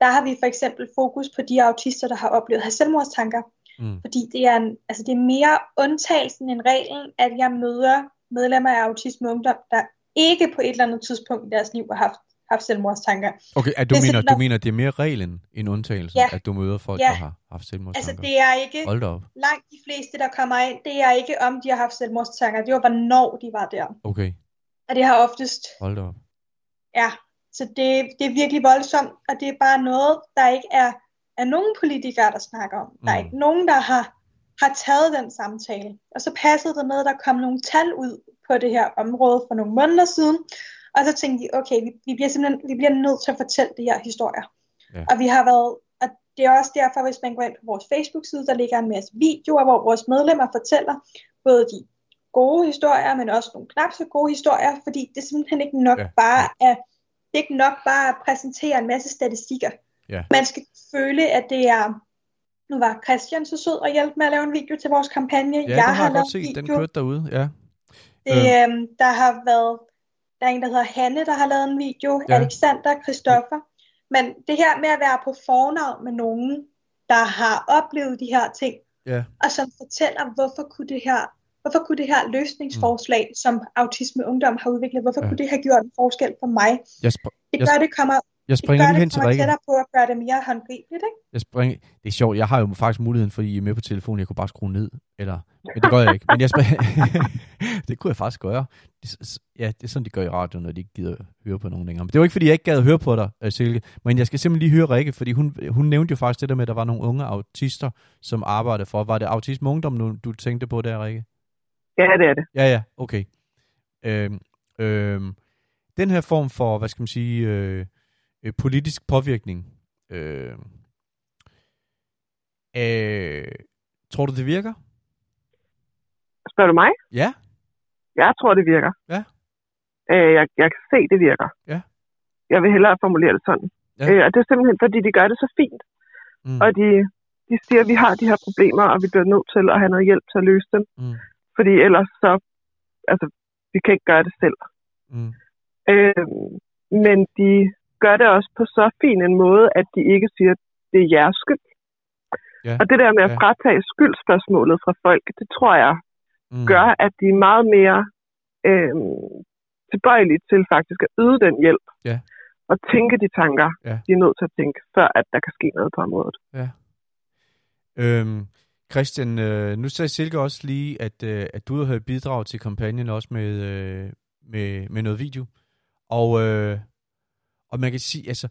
der har vi for eksempel fokus på de autister, der har oplevet at have selvmordstanker. Mm. Fordi det er, en, altså det er mere undtagelsen end reglen, at jeg møder medlemmer af Autisme Ungdom, der ikke på et eller andet tidspunkt i deres liv har haft, haft selvmordstanker. Okay, at du, Det er mener, sådan, du mener, det er mere reglen end undtagelsen, Ja. at du møder folk, Ja. der har haft Altså selvmordstanker? det er ikke Hold op. langt de fleste, der kommer ind, det er ikke om de har haft selvmordstanker, det var hvornår de var der. Okay, Og det har oftest, hold op. ja, så det, det er virkelig voldsomt, og det er bare noget, der ikke er, er nogen politikere, der snakker om. Der er Mm. ikke nogen, der har, har taget den samtale. Og så passede det med, at der kom nogle tal ud på det her område for nogle måneder siden, og så tænkte de, okay, vi, vi bliver simpelthen vi bliver nødt til at fortælle de her historier. Ja. Og vi har været, og det er også derfor, hvis man går ind på vores Facebook-side, der ligger en masse videoer, hvor vores medlemmer fortæller både de gode historier, men også nogle knap så gode historier, fordi det er simpelthen ikke nok Ja, bare at det er ikke nok bare at præsentere en masse statistikker. Ja. Man skal føle, at det er, nu var Christian så sød og hjælpe med at lave en video til vores kampagne. Ja, jeg den har jeg godt set. Den video. kørte derude, ja. Det, øhm, der har været, der er en, der hedder Hanne, der har lavet en video, Ja. Alexander, Christoffer. Men det her med at være på fornavn med nogen, der har oplevet de her ting, Ja, og som fortæller, hvorfor kunne det her, hvorfor kunne det her løsningsforslag, mm. som Autisme Ungdom har udviklet, hvorfor Ja. kunne det have gjort en forskel for mig? jeg, sp- Det Jeg- gør, det kommer, jeg det springer gør, lige hen det til Rikke. tættere på at gøre det mere håndgribeligt, ikke? Jeg springer. Det er sjovt, jeg har jo faktisk muligheden, fordi I er med på telefonen, jeg kunne bare skrue ned. Eller, men det gør jeg ikke. Men jeg springer. det kunne jeg faktisk gøre. Det, er ja, det er sådan, de gør i radio, når de ikke gider høre på nogen længere. Men det var ikke, fordi jeg ikke gad at høre på dig, øh, Silke. Men jeg skal simpelthen lige høre Rikke, fordi hun, hun nævnte jo faktisk det der med, at der var nogle unge autister, som arbejdede for. Var det autisme ungdom, nu, du tænkte på der, Rikke? Ja, det er det. Ja, ja, okay. Øhm, øhm, den her form for, hvad skal man sige, øh, øh, politisk påvirkning, øh, øh, tror du, det virker? Spørger du mig? Ja? Jeg tror, det virker. Ja. Øh, jeg, jeg kan se, det virker. Ja. Jeg vil hellere formulere det sådan. Ja. Øh, og det er simpelthen, fordi de gør det så fint. Mm. Og de, de siger, at vi har de her problemer, og vi bliver nødt til at have noget hjælp til at løse dem. Mm. Fordi ellers så altså, vi kan ikke gøre det selv. Mm. Øh, men de gør det også på så fin en måde, at de ikke siger, at det er jeres skyld. Ja. Og det der med at Ja. fratage skyldspørgsmålet fra folk, det tror jeg Mm. gør, at de er meget mere øh, tilbøjelige til faktisk at yde den hjælp. Ja. Og tænke de tanker, Ja. de er nødt til at tænke, før at der kan ske noget på området. Øhm, Christian, øh, nu sagde Silke også lige, at, øh, at du havde bidraget til kampagnen også med, øh, med, med noget video. Og, øh, og man kan sige, altså,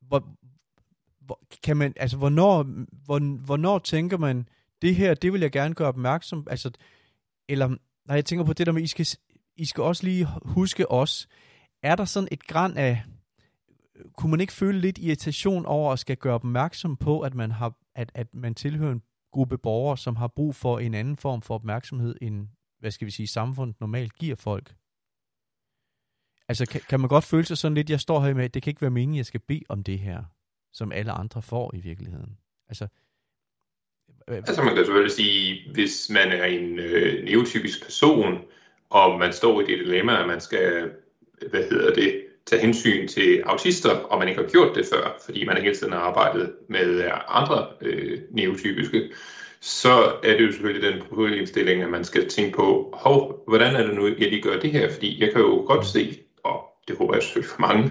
hvor, hvor, kan man, altså, hvornår, hvor, hvornår tænker man, det her, det vil jeg gerne gøre opmærksom, altså, eller, når jeg tænker på det der med, I skal, I skal også lige huske os, er der sådan et græn af, kunne man ikke føle lidt irritation over at skal gøre opmærksom på, at man har at, at man tilhører en gruppe borgere, som har brug for en anden form for opmærksomhed, end, hvad skal vi sige, samfundet normalt giver folk? Altså, kan, kan man godt føle sig sådan lidt, jeg står her med, at det kan ikke være meningen, jeg skal bede om det her, som alle andre får i virkeligheden. Altså, Altså man kan selvfølgelig sige, hvis man er en øh, neotypisk person, og man står i det dilemma, at man skal, hvad hedder det, tage hensyn til autister, og man ikke har gjort det før, fordi man hele tiden har arbejdet med øh, andre øh, neotypiske, så er det jo selvfølgelig den problemstilling, at man skal tænke på, hov, hvordan er det nu, at de gør det her? Fordi jeg kan jo godt se, det håber jeg selvfølgelig for mange,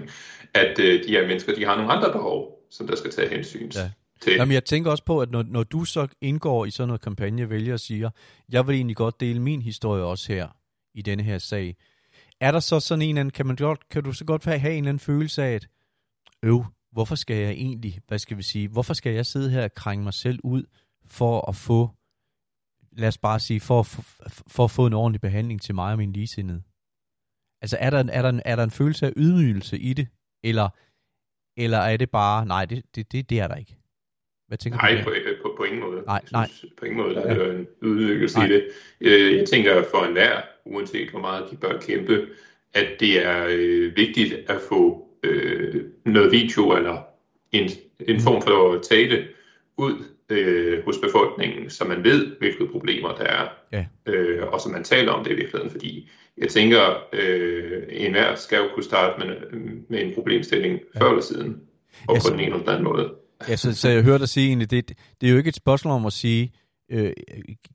at øh, de her mennesker, de har nogle andre behov, som der skal tage hensyn Ja. til. Jamen, jeg tænker også på, at når, når du så indgår i sådan noget kampagne, vælger og siger, jeg vil egentlig godt dele min historie også her, i denne her sag. Er der så sådan en eller anden, kan, man godt, kan du så godt have en eller anden følelse af, at øv, hvorfor skal jeg egentlig, hvad skal vi sige, hvorfor skal jeg sidde her og krænge mig selv ud for at få, lad os bare sige, for at, få- for at få en ordentlig behandling til mig og min ligesindede? Altså er der, en, er, der en, er der en følelse af ydmygelse i det, eller, eller er det bare, nej, det, det, det, det er der ikke. Hvad tænker Nej, du på, på, på ingen måde. Nej, synes, På ingen måde, der er en ydmygelse Nej. i det. Øh, Jeg tænker for enhver, uanset hvor meget de bør kæmpe, at det er øh, vigtigt at få øh, noget video eller en, en form for tale ud øh, hos befolkningen, så man ved, hvilke problemer der er, Ja. øh, og så man taler om det i virkeligheden, fordi jeg tænker, øh, enhver skal jo kunne starte med, med en problemstilling Ja. før eller siden, og Ja, på den ene eller den anden måde. Ja, så, så jeg hørte dig sige egentlig, det, det er jo ikke et spørgsmål om at sige, øh,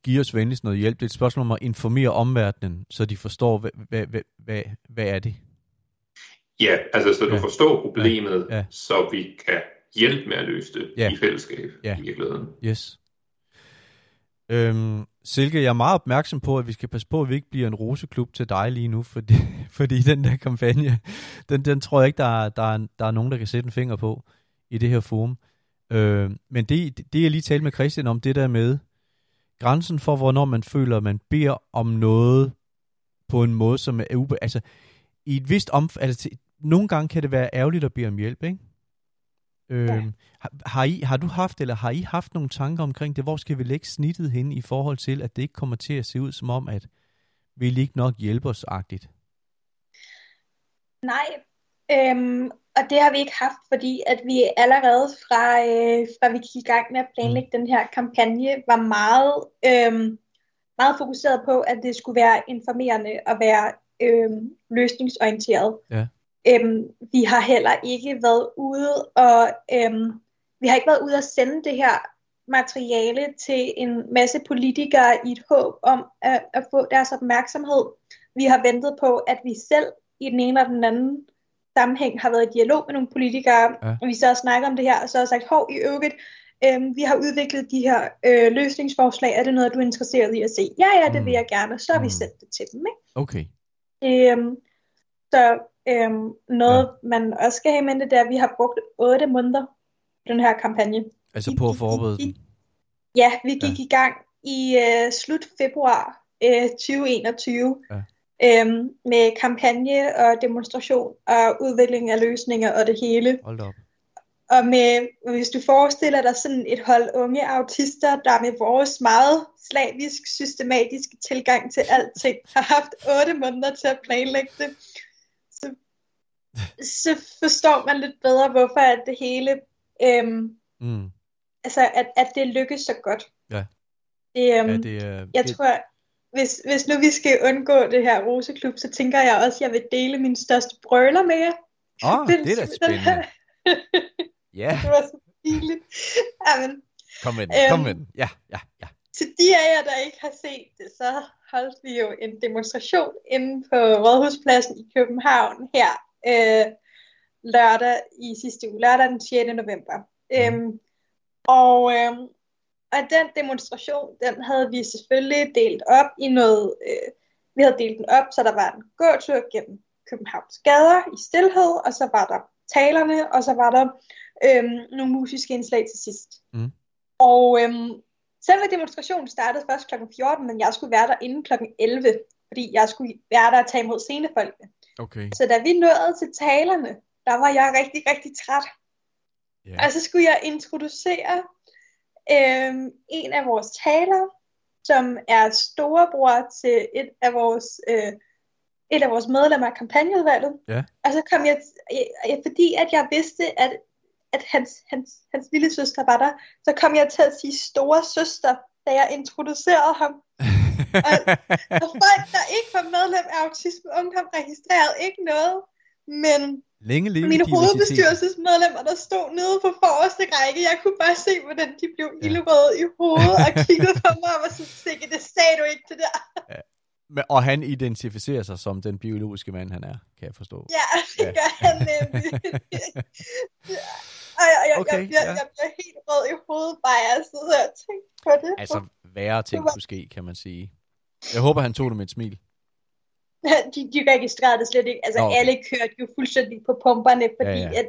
giv os venligst noget hjælp, det er et spørgsmål om at informere omverdenen, så de forstår, hvad, hvad, hvad, hvad, hvad er det? Ja, altså så du Ja. forstår problemet, Ja. Ja. så vi kan hjælpe med at løse det Ja. i fællesskab Ja. i virkeligheden. Yes. Øhm, Silke, jeg er meget opmærksom på, at vi skal passe på, at vi ikke bliver en roseklub til dig lige nu, fordi, fordi den der kampagne, den, den tror jeg ikke, der er, der, er, der er nogen, der kan sætte en finger på i det her forum. Øh, men det, det, jeg lige talte med Christian om, det der med grænsen for, hvornår man føler, at man beder om noget på en måde, som er ube... Altså, i et vist omfang... Altså, til- nogle gange kan det være ærgerligt at bede om hjælp, ikke? Øhm, har, har, I, har du haft, eller har I haft nogle tanker omkring det? Hvor skal vi lægge snittet hen i forhold til, at det ikke kommer til at se ud som om, at vil I ikke nok hjælpe os-agtigt? Nej, øhm, og det har vi ikke haft, fordi at vi allerede fra, øh, fra vi gik i gang med at planlægge den her kampagne, var meget, øhm, meget fokuseret på, at det skulle være informerende og være øhm, løsningsorienteret. Ja. Øhm, vi har heller ikke været ude og øhm, vi har ikke været ude at sende det her materiale til en masse politikere i et håb om at, at få deres opmærksomhed. Vi har ventet på, at vi selv i den ene og den anden sammenhæng har været i dialog med nogle politikere, Ja. og vi så har snakket om det her, og så har sagt, hov, i øvrigt, øhm, vi har udviklet de her øh, løsningsforslag, er det noget, du er interesseret i at se? Ja, ja, det Mm. vil jeg gerne, så har vi Mm. sendt det til dem, ikke? Okay. Øhm, så øhm, noget, ja. man også skal have i mente, det er, at vi har brugt otte måneder på den her kampagne. Altså på at forberede den. Ja, vi gik ja. i gang i øh, slut februar øh, 2021 Ja. øhm, med kampagne og demonstration og udvikling af løsninger og det hele. Hold op. Og med, hvis du forestiller dig sådan et hold unge autister, der med vores meget slavisk, systematiske tilgang til alting, har haft otte måneder til at planlægge det, så forstår man lidt bedre, hvorfor at det hele, øhm, Mm. altså at, at det lykkes så godt. Ja. Det, øhm, Ja, det er... jeg det, tror, hvis, hvis nu vi skal undgå det her roseklub, så tænker jeg også, at jeg vil dele min største brøler med jer. Åh, oh, det er da spændende. Ja, det var så pinligt. Jamen, kom kom Øhm, med den. Ja, ja, ja. til de af jer, der ikke har set det, så holdt vi jo en demonstration inde på Rådhuspladsen i København her øh, lørdag i sidste uge, lørdag den 6. november. Øhm, og, øhm, og den demonstration, den havde vi selvfølgelig delt op i noget, øh, vi havde delt den op, så der var en gåtur gennem Københavns gader i stillhed, og så var der talerne, og så var der øhm, nogle musiske indslag til sidst. Mm. Og øhm, selve demonstrationen startede først kl. 14, men jeg skulle være der inden kl. 11, fordi jeg skulle være der og tage imod scenefolkene. Okay. Så da vi nåede til talerne, der var jeg rigtig, rigtig træt. Ja. Og så skulle jeg introducere øhm, en af vores talere, som er storebror til et af vores, øh, et af vores medlemmer af kampagneudvalget. Ja. Og så kom jeg, jeg, fordi at jeg vidste, at, at hans, hans, hans lille søster var der, så kom jeg til at sige store søster, da jeg introducerede ham. Og folk, der ikke var medlem af Autisme Ungdom, registrerede ikke noget, men Længe leve mine hovedbestyrelsesmedlemmer, der stod nede på forreste række, jeg kunne bare se, hvordan de blev Ja. ilderøde i hovedet og kiggede på mig og var sådan, sikke, det sagde du ikke det der. Men- Og han identificerer sig som den biologiske mand, han er, kan jeg forstå. Ja, det Ja. gør han nemlig. og jeg, jeg, Okay, jeg, bliver, ja. jeg bliver helt rød i hovedet, bare jeg sidder og tænker på det. Altså, værre ting kunne ske, kan man sige. Jeg håber, han tog det med et smil. de, de registrerede det slet ikke. Altså, Nå, okay. alle kørte jo fuldstændig på pumperne, fordi Ja, ja. At,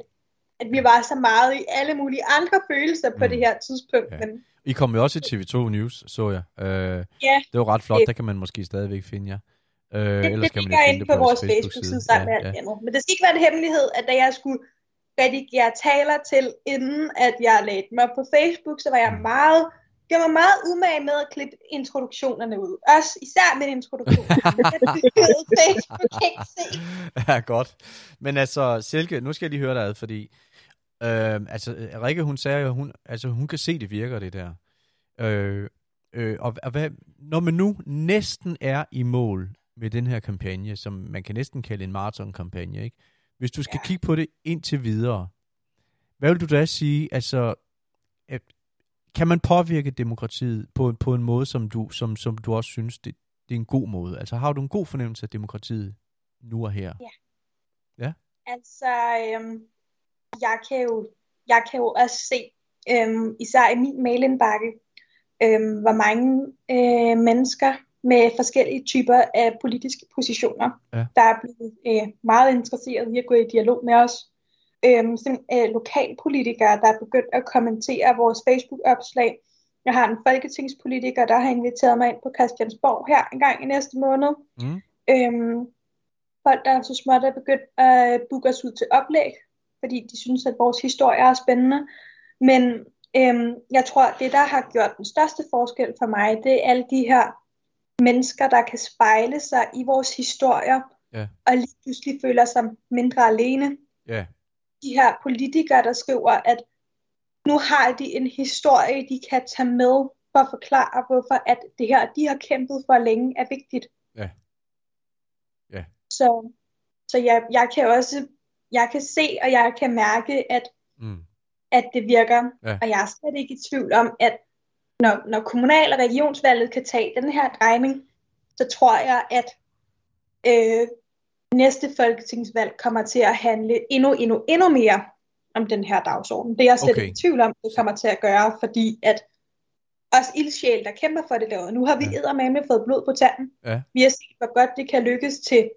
at vi var så meget i alle mulige andre følelser på Mm. det her tidspunkt. Ja. Men I kom jo også i TV2 News, så jeg. Øh, Ja. Det var ret flot, Det- der kan man måske stadigvæk finde jer. Øh, det, det kan man ligger inde det på, på vores Facebook-side. Sammen med Ja, alt ja. andet. Men det skal ikke være en hemmelighed, at da jeg skulle redigere taler til, inden at jeg lagde dem op på Facebook, så var jeg Mm. meget, jeg var meget umage med at klippe introduktionerne ud. Også især min introduktion. Det kan Facebook ikke se. ja, godt. Men altså, Silke, nu skal jeg lige høre dig ad, fordi øh, altså, Rikke, hun sagde jo, hun, altså, hun kan se, det virker, det der. Øh, øh, og, og hvad, når man nu næsten er i mål med den her kampagne, som man kan næsten kalde en maratonkampagne, ikke? Hvis du skal ja. kigge på det indtil videre, hvad vil du da sige, altså, at, kan man påvirke demokratiet på, på en måde, som du, som, som du også synes, det, det er en god måde? Altså, har du en god fornemmelse af demokratiet nu og her? Altså, øhm, jeg, kan jo, jeg kan jo også se, øhm, især i min mailindbakke, øhm, hvor mange øh, mennesker med forskellige typer af politiske positioner, Ja. der er blevet øh, meget interesseret i at gå i dialog med os. Øhm, øh, lokalpolitikere, der er begyndt at kommentere vores Facebook-opslag. Jeg har en folketingspolitiker, der har inviteret mig ind på Christiansborg her en gang i næste måned. Mm. Øhm, folk, der så småt er begyndt at booke os ud til oplæg, fordi de synes, at vores historie er spændende. Men øhm, jeg tror, at det, der har gjort den største forskel for mig, det er alle de her mennesker, der kan spejle sig i vores historier, Ja. og lige pludselig føler sig mindre alene. Ja, De her politikere, der skriver, at nu har de en historie, de kan tage med for at forklare, hvorfor at det her, de har kæmpet for længe, er vigtigt. Ja. Ja. Så, så jeg, jeg kan også, jeg kan se, og jeg kan mærke, at, mm. at det virker. Ja. Og jeg er slet ikke i tvivl om, at når, når kommunal- og regionsvalget kan tage den her drejning, så tror jeg, at øh, næste folketingsvalg kommer til at handle endnu, endnu, endnu mere om den her dagsorden. Det er jeg slet Okay. ikke i tvivl om, det kommer til at gøre, fordi at os ildsjæl, der kæmper for det derude, nu har vi Ja. eddermame fået blod på tanden. Ja. Vi har set, hvor godt det kan lykkes til,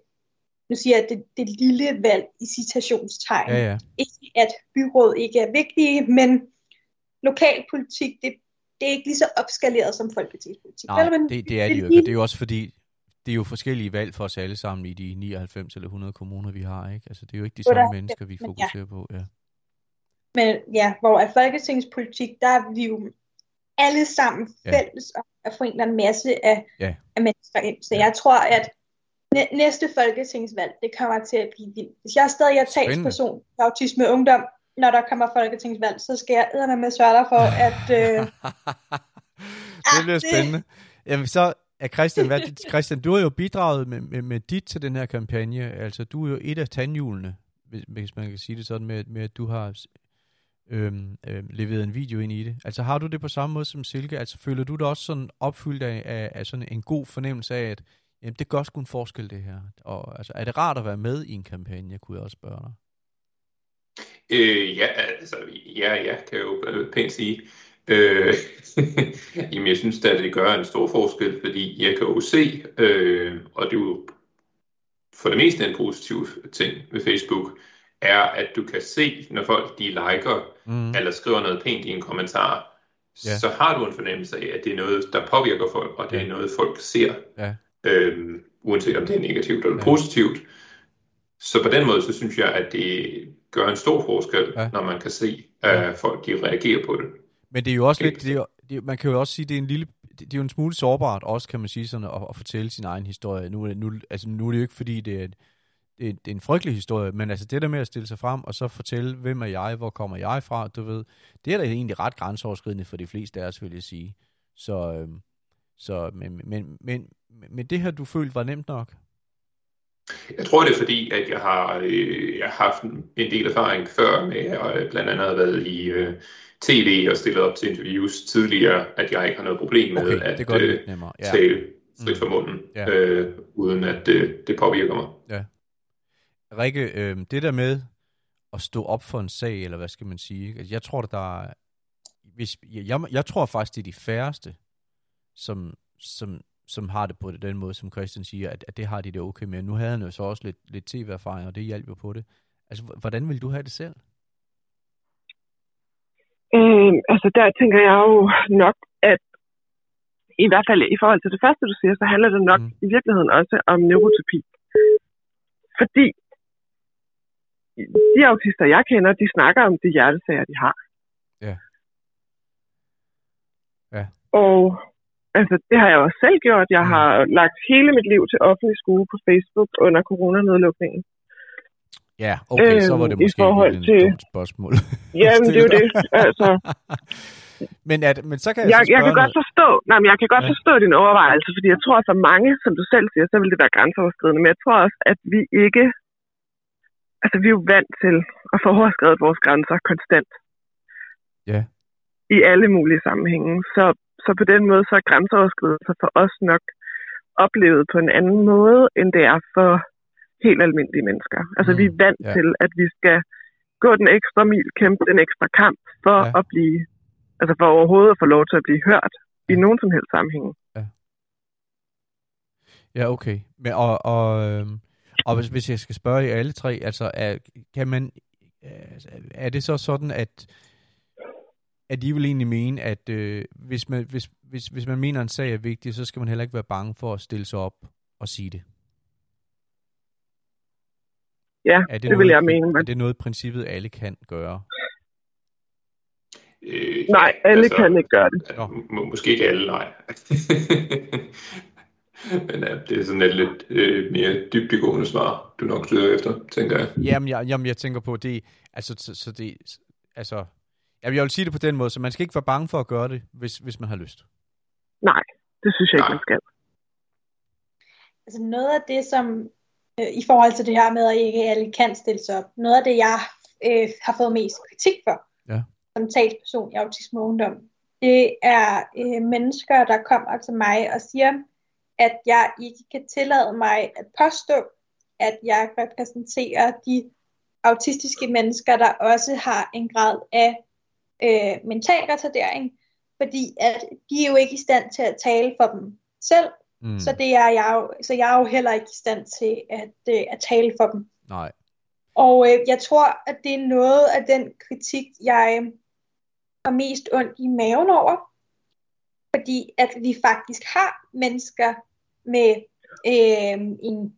nu siger jeg, det, det lille valg i citationstegn. ja, ja. Ikke at byråd ikke er vigtige, men lokalpolitik, det, det er ikke lige så opskaleret som folketingspolitik. Nej, vel? Men det, det er det jo ikke. og Det er jo også fordi, det er jo forskellige valg for os alle sammen i de 99 eller 100 kommuner, vi har, ikke? Altså, det er jo ikke de samme er mennesker, vi men ja. fokuserer på, ja. Men ja, hvor er folketingspolitik, der er vi jo alle sammen Ja. fælles om at få en eller anden masse af, Ja. af mennesker ind. Så Ja. jeg tror, at næ- næste folketingsvalg, det kommer til at blive vildt. Hvis jeg stadig er talsperson for autisme ungdom, når der kommer folketingsvalg, så skal jeg med med sørge for, at... Øh, det bliver det- spændende. Jamen, så, Ja, Christian, hvad, Christian, du har jo bidraget med, med, med dit til den her kampagne. Altså, du er jo et af tandhjulene, hvis, hvis man kan sige det sådan, med, med at du har øhm, øhm, leveret en video ind i det. Altså, har du det på samme måde som Silke? Altså, føler du dig også sådan opfyldt af, af, af sådan en god fornemmelse af, at jamen, det gør sgu en forskel, det her? Og altså, er det rart at være med i en kampagne, kunne jeg også spørge dig? Øh, ja, altså, ja, ja, kan jeg jo pænt sige. Øh, jamen, jeg synes at det gør en stor forskel, fordi jeg kan jo se, øh, og det er jo for det meste en positiv ting med Facebook, er, at du kan se, når folk de liker, mm. eller skriver noget pænt i en kommentar, ja. så har du en fornemmelse af, at det er noget, der påvirker folk, og det er noget, folk ser. Ja. Øhm, uanset om det er negativt eller ja. positivt. Så på den måde, så synes jeg, at det gør en stor forskel, ja. når man kan se, at ja. folk de reagerer på det. Men det er jo også lidt, det er, det, man kan jo også sige, det er en lille, det, er jo en smule sårbart også, kan man sige, sådan at, at fortælle sin egen historie. Nu, nu, altså, nu er det jo ikke, fordi det er, det, det er en frygtelig historie, men altså det der med at stille sig frem, og så fortælle, hvem er jeg, hvor kommer jeg fra, du ved, det er da egentlig ret grænseoverskridende for de fleste af os, vil jeg sige. Så, øhm, så men, men, men, men det her, du følte, var nemt nok? Jeg tror, det er fordi, at jeg har, øh, jeg har haft en del erfaring før med, at blandt andet har været i øh, tv og stillet op til interviews tidligere, at jeg ikke har noget problem med okay, at det øh, ja. tale frit fra munden, ja. øh, uden at øh, det påvirker mig. Ja. Rikke, øh, det der med at stå op for en sag, eller hvad skal man sige, jeg tror, der er, hvis, jeg, jeg tror faktisk, det er de færreste, som, som, som har det på den måde, som Christian siger, at, at det har de det okay med. Nu havde han jo så også lidt, lidt tv-erfaring, og det hjalp jo på det. Altså, hvordan vil du have det selv? Øh, altså, der tænker jeg jo nok, at i hvert fald i forhold til det første, du siger, så handler det nok mm. i virkeligheden også om neurotopi. Fordi de autister, jeg kender, de snakker om de hjertesager, de har. Ja. Ja. Og altså, det har jeg også selv gjort. Jeg mm. har lagt hele mit liv til offentlig skue på Facebook under coronanedlukningen. Ja, okay, så var det måske i forhold et til... dumt spørgsmål. Jamen, det er jo det. Altså, men, at, men så kan jeg, jeg, så jeg kan noget... godt forstå, nej, men jeg kan godt ja. forstå din overvejelse, fordi jeg tror, at for mange, som du selv siger, så vil det være grænseoverskridende. Men jeg tror også, at vi ikke altså vi er jo vant til at få overskrevet vores grænser konstant. Ja. I alle mulige sammenhænge. Så, så på den måde, så er grænseoverskridelser for os nok oplevet på en anden måde, end det er for helt almindelige mennesker. Altså mm, vi er vant ja. til, at vi skal gå den ekstra mil, kæmpe den ekstra kamp for ja. at blive, altså for overhovedet at få lov til at blive hørt i nogen som helst sammenhæng. Ja. Ja, okay. Men, og, og, øh, og hvis, hvis jeg skal spørge i alle tre, altså er, kan man, altså, er det så sådan, at, at I vil egentlig mene, at øh, hvis, man, hvis, hvis, hvis man mener, at en sag er vigtig, så skal man heller ikke være bange for at stille sig op og sige det? Ja, er det, det noget, vil jeg mene. Men... Er det noget, i princippet alle kan gøre? Øh, nej, alle altså, kan ikke gøre det. Må, måske ikke alle, nej. Men ja, det er sådan et lidt øh, mere dybdegående svar, du nok søger efter, tænker jeg. Jamen, jeg, jamen, jeg tænker på, det, altså, så, så det, altså, jeg vil sige det på den måde, så man skal ikke være bange for at gøre det, hvis, hvis man har lyst. Nej, det synes jeg ikke, man skal. Altså noget af det, som øh, i forhold til det her med, at ikke alle kan stille sig op, noget af det, jeg øh, har fået mest kritik for, ja. som talsperson i Autisme Ungdom, det er øh, mennesker, der kommer til mig og siger, at jeg ikke kan tillade mig at påstå, at jeg repræsenterer de autistiske mennesker, der også har en grad af øh, mental retardering, fordi at de er jo ikke i stand til at tale for dem selv, mm. så, det er jeg jo, så jeg er jo heller ikke i stand til at, øh, at tale for dem. Nej. Og øh, jeg tror, at det er noget af den kritik, jeg har mest ondt i maven over, fordi at vi faktisk har mennesker med øh, en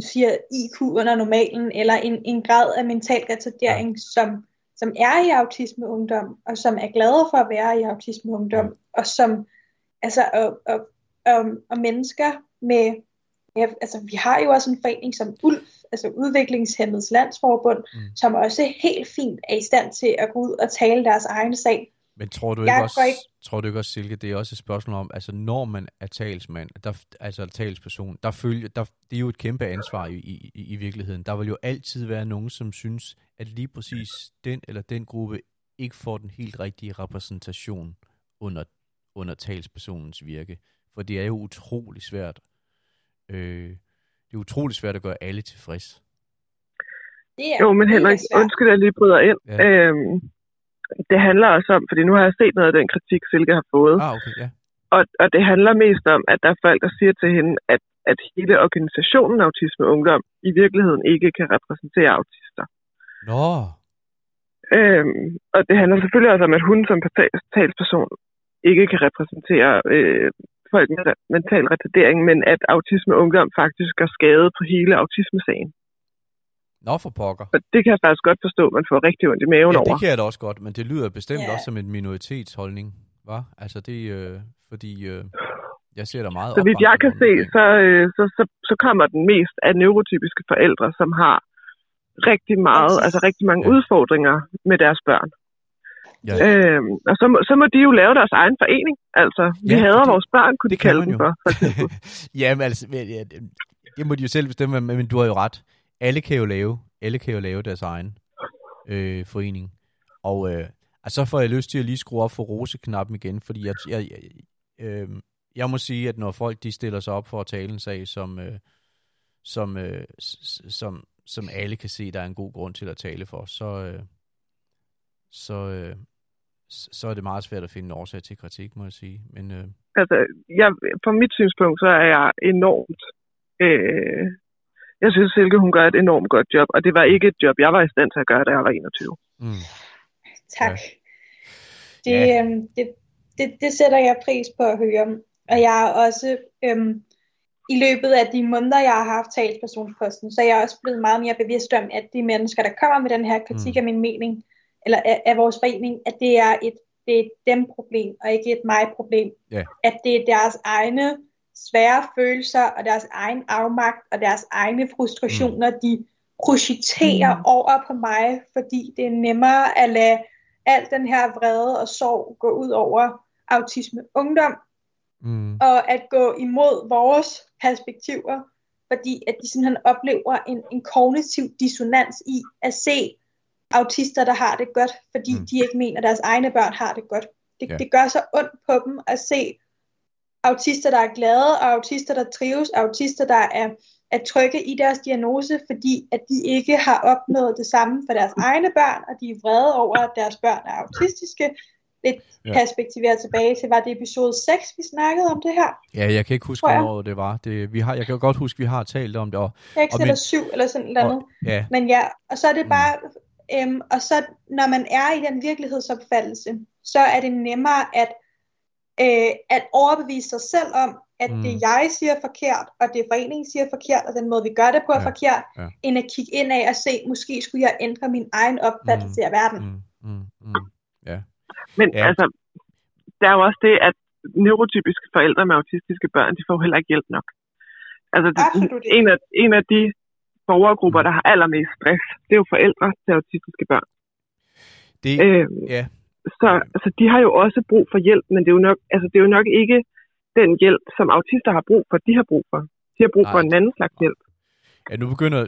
siger IQ under normalen, eller en, en grad af mental retardering, ja. som, som er i autisme ungdom, og som er glade for at være i autisme ungdom, og som altså og, og, og, og mennesker med ja, altså vi har jo også en forening som ULF, altså Udviklingshemmeds Landsforbund, mm. som også helt fint er i stand til at gå ud og tale deres egen sag. Men tror du ikke også, ikke- tror du ikke også, Silke, det er også et spørgsmål om, altså når man er talsmand, der, altså talsperson, der følger, der, det er jo et kæmpe ansvar i, i, i virkeligheden. Der vil jo altid være nogen, som synes, at lige præcis den eller den gruppe ikke får den helt rigtige repræsentation under, under talspersonens virke. For det er jo utrolig svært. Øh, det er utrolig svært at gøre alle tilfreds. Det er Jo, men Henrik, undskyld, jeg lige bryder ind. Ja. Øhm, det handler også om, fordi nu har jeg set noget af den kritik, Silke har fået, Ah, okay, ja. og, og det handler mest om, at der er folk, der siger til hende, at, at hele organisationen Autisme Ungdom i virkeligheden ikke kan repræsentere autister. Nå, Øhm, og det handler selvfølgelig også om, at hun som talsperson ikke kan repræsentere øh, folk med mental retardering, men at Autisme Ungdom faktisk gør skade på hele autismesagen. Nå for pokker. Og det kan jeg faktisk godt forstå, at man får rigtig ondt i maven Ja, over. det kan jeg da også godt, men det lyder bestemt Ja. også som en minoritetsholdning, var? Altså det, øh, fordi øh, jeg ser der meget Så vidt jeg kan se, så, øh, så, så, så kommer den mest af neurotypiske forældre, som har rigtig meget, altså rigtig mange Ja. ja. udfordringer med deres børn. Ja. Øhm, og så, må- så må de jo lave deres egen forening. Altså, vi Ja, hader fordi- vores børn, kunne det de kalde den jo. for. for eksempel. Jamen altså, ja, ja, det- det må de jo selv bestemme, men du har jo ret. Alle kan jo lave, alle kan jo lave deres egen øh, forening. Og øh, altså, så får jeg lyst til at lige skrue op for roseknappen igen, fordi jeg, jeg, jeg, øh, jeg må sige, at når folk de stiller sig op for at tale en sag, som, øh, som, øh, som, som alle kan se, der er en god grund til at tale for, så, øh, så, øh, så er det meget svært at finde en årsag til kritik, må jeg sige. Men øh, altså, jeg, fra mit synspunkt, så er jeg enormt... Øh, jeg synes, Silke, hun gør et enormt godt job, og det var ikke et job, jeg var i stand til at gøre, da jeg var 21. mm, Tak. Ja. Det, Ja. øhm, det, det, det sætter jeg pris på at høre. Og jeg er også, øhm, i løbet af de måneder, jeg har haft talspersonsposten, så er jeg også blevet meget mere bevidst om, at de mennesker, der kommer med den her kritik Mm. af min mening, eller af, af vores forening, at det er et, det er et dem-problem, og ikke et mig-problem. Ja. At det er deres egne svære følelser, og deres egen afmagt, og deres egne frustrationer, mm. de projiciterer mm. over på mig, fordi det er nemmere at lade al den her vrede og sorg gå ud over autisme ungdom, mm, og at gå imod vores perspektiver, fordi at de simpelthen oplever en, en kognitiv dissonans i at se autister, der har det godt, fordi Mm. de ikke mener, at deres egne børn har det godt. Det, ja. det gør så ondt på dem at se autister, der er glade, og autister, der trives, autister, der er, er trygge i deres diagnose, fordi at de ikke har opnået det samme for deres egne børn, og de er vrede over, at deres børn er autistiske. Lidt Ja. perspektiveret tilbage til, var det episode 6, vi snakkede om det her? Ja, jeg kan ikke huske, hvornår det var. Det, vi har, jeg kan godt huske, vi har talt om det. Og, 6 Og eller men- 7 eller sådan noget andet. og, ja, Men ja, og så er det Mm. bare, øhm, og så når man er i den virkelighedsopfattelse, så er det nemmere at, øh, at overbevise sig selv om, at Mm. mm. det jeg siger er forkert, og det foreningen siger er forkert, og den måde vi gør det på er Ja, forkert, ja. end at kigge ind af og se, måske skulle jeg ændre min egen opfattelse af verden. mm, mm, mm, ja. Men Ja. altså, der er jo også det, at neurotypiske forældre med autistiske børn, de får heller ikke hjælp nok. Altså, det, Absolut en, af, en af de borgergrupper, der har allermest stress, det er jo forældre til autistiske børn. Det, Øh, ja, så altså, de har jo også brug for hjælp, men det er jo nok, altså, det er jo nok ikke den hjælp, som autister har brug for, de har brug for. De har brug Nej. for en anden slags hjælp. ja, nu begynder...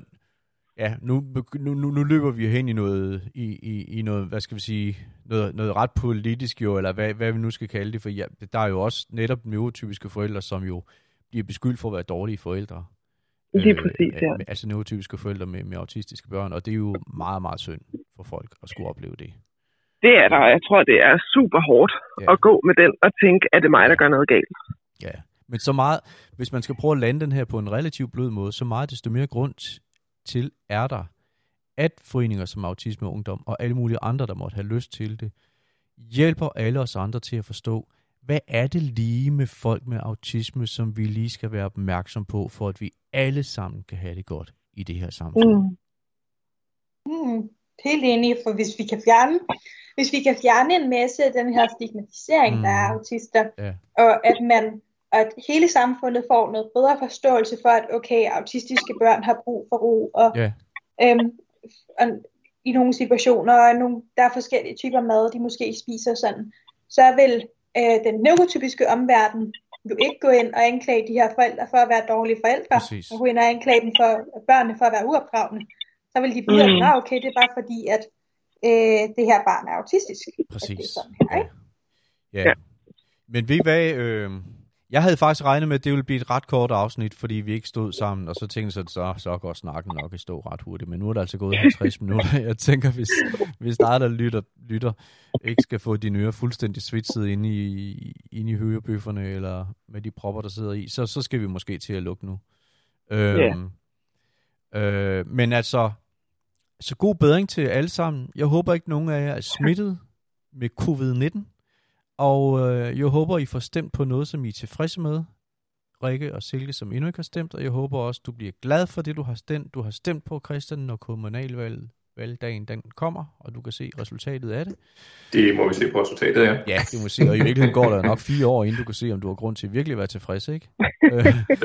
Ja, nu, nu, nu, nu løber vi hen i noget, i, i, i noget, hvad skal vi sige, noget, noget ret politisk jo, eller hvad, hvad vi nu skal kalde det, for ja, der er jo også netop neurotypiske forældre, som jo bliver beskyldt for at være dårlige forældre. Lige præcis, ja. Altså neurotypiske forældre med, med autistiske børn, og det er jo meget, meget synd for folk at skulle opleve det. Det er der, og jeg tror, det er super hårdt Ja. ja. at gå med den og tænke, at det er mig, der gør noget galt. Ja, men så meget, hvis man skal prøve at lande den her på en relativt blød måde, så meget desto mere grund til er der, at foreninger som Autisme og Ungdom og alle mulige andre, der måtte have lyst til det, hjælper alle os andre til at forstå, hvad er det lige med folk med autisme, som vi lige skal være opmærksom på, for at vi alle sammen kan have det godt i det her samfund. Mm. Mm, helt enig, for hvis vi kan fjerne, hvis vi kan fjerne en masse af den her stigmatisering, Mm. mm. der er af autister, Ja. og at man og at hele samfundet får noget bedre forståelse for, at okay, autistiske børn har brug for ro, og, Ja. øhm, og i nogle situationer, og nogle, der er forskellige typer mad, de måske spiser sådan, så vil øh, den neurotypiske omverden jo ikke gå ind og anklage de her forældre for at være dårlige forældre, Præcis. og gå ind og anklage dem for børnene for at være uopdragende. Så vil de blive, Mm. at okay, det er bare fordi, at øh, det her barn er autistisk. At det Præcis. er sådan her, Ja. ikke? Ja. Ja. Men ved I hvad, øh, jeg havde faktisk regnet med, at det ville blive et ret kort afsnit, fordi vi ikke stod sammen, og så tænkte jeg, så, så, så går snakken nok i stå ret hurtigt. Men nu er det altså gået 50 minutter. Jeg tænker, hvis, hvis dig, der lytter, lytter, ikke skal få dine ører fuldstændig svitset inde i, inde i hørebøfferne, eller med de propper, der sidder i, så, så skal vi måske til at lukke nu. Øhm, øh, men altså, så god bedring til alle sammen. Jeg håber ikke, nogen af jer er smittet med covid-19. Og øh, jeg håber, I får stemt på noget, som I er tilfredse med. Rikke og Silke, som endnu ikke har stemt. Og jeg håber også, du bliver glad for det, du har stemt. Du har stemt på, Christian, når kommunalvalget valgdagen den kommer, og du kan se resultatet af det. Det må vi se på resultatet, ja. Ja, det må vi se. Og i virkeligheden går der nok fire år, inden du kan se, om du har grund til virkelig at være tilfreds, ikke?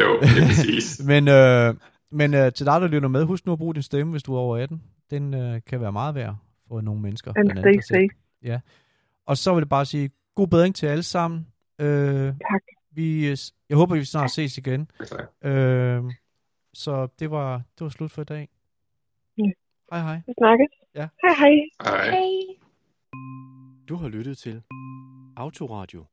Jo, det er præcis. men øh, men øh, til dig, der lytter med, husk nu at bruge din stemme, hvis du er over 18. Den øh, kan være meget værd for nogle mennesker. And stay safe. Ja. Og så vil jeg bare sige, god bedring til alle sammen. Øh, Tak. vi, jeg håber, vi snart ses igen. Tak. Øh, så det var, det var slut for i dag. Ja. Hej hej. Vi snakkes. Ja. Hej hej. Hej. Hej. Du har lyttet til Autoradio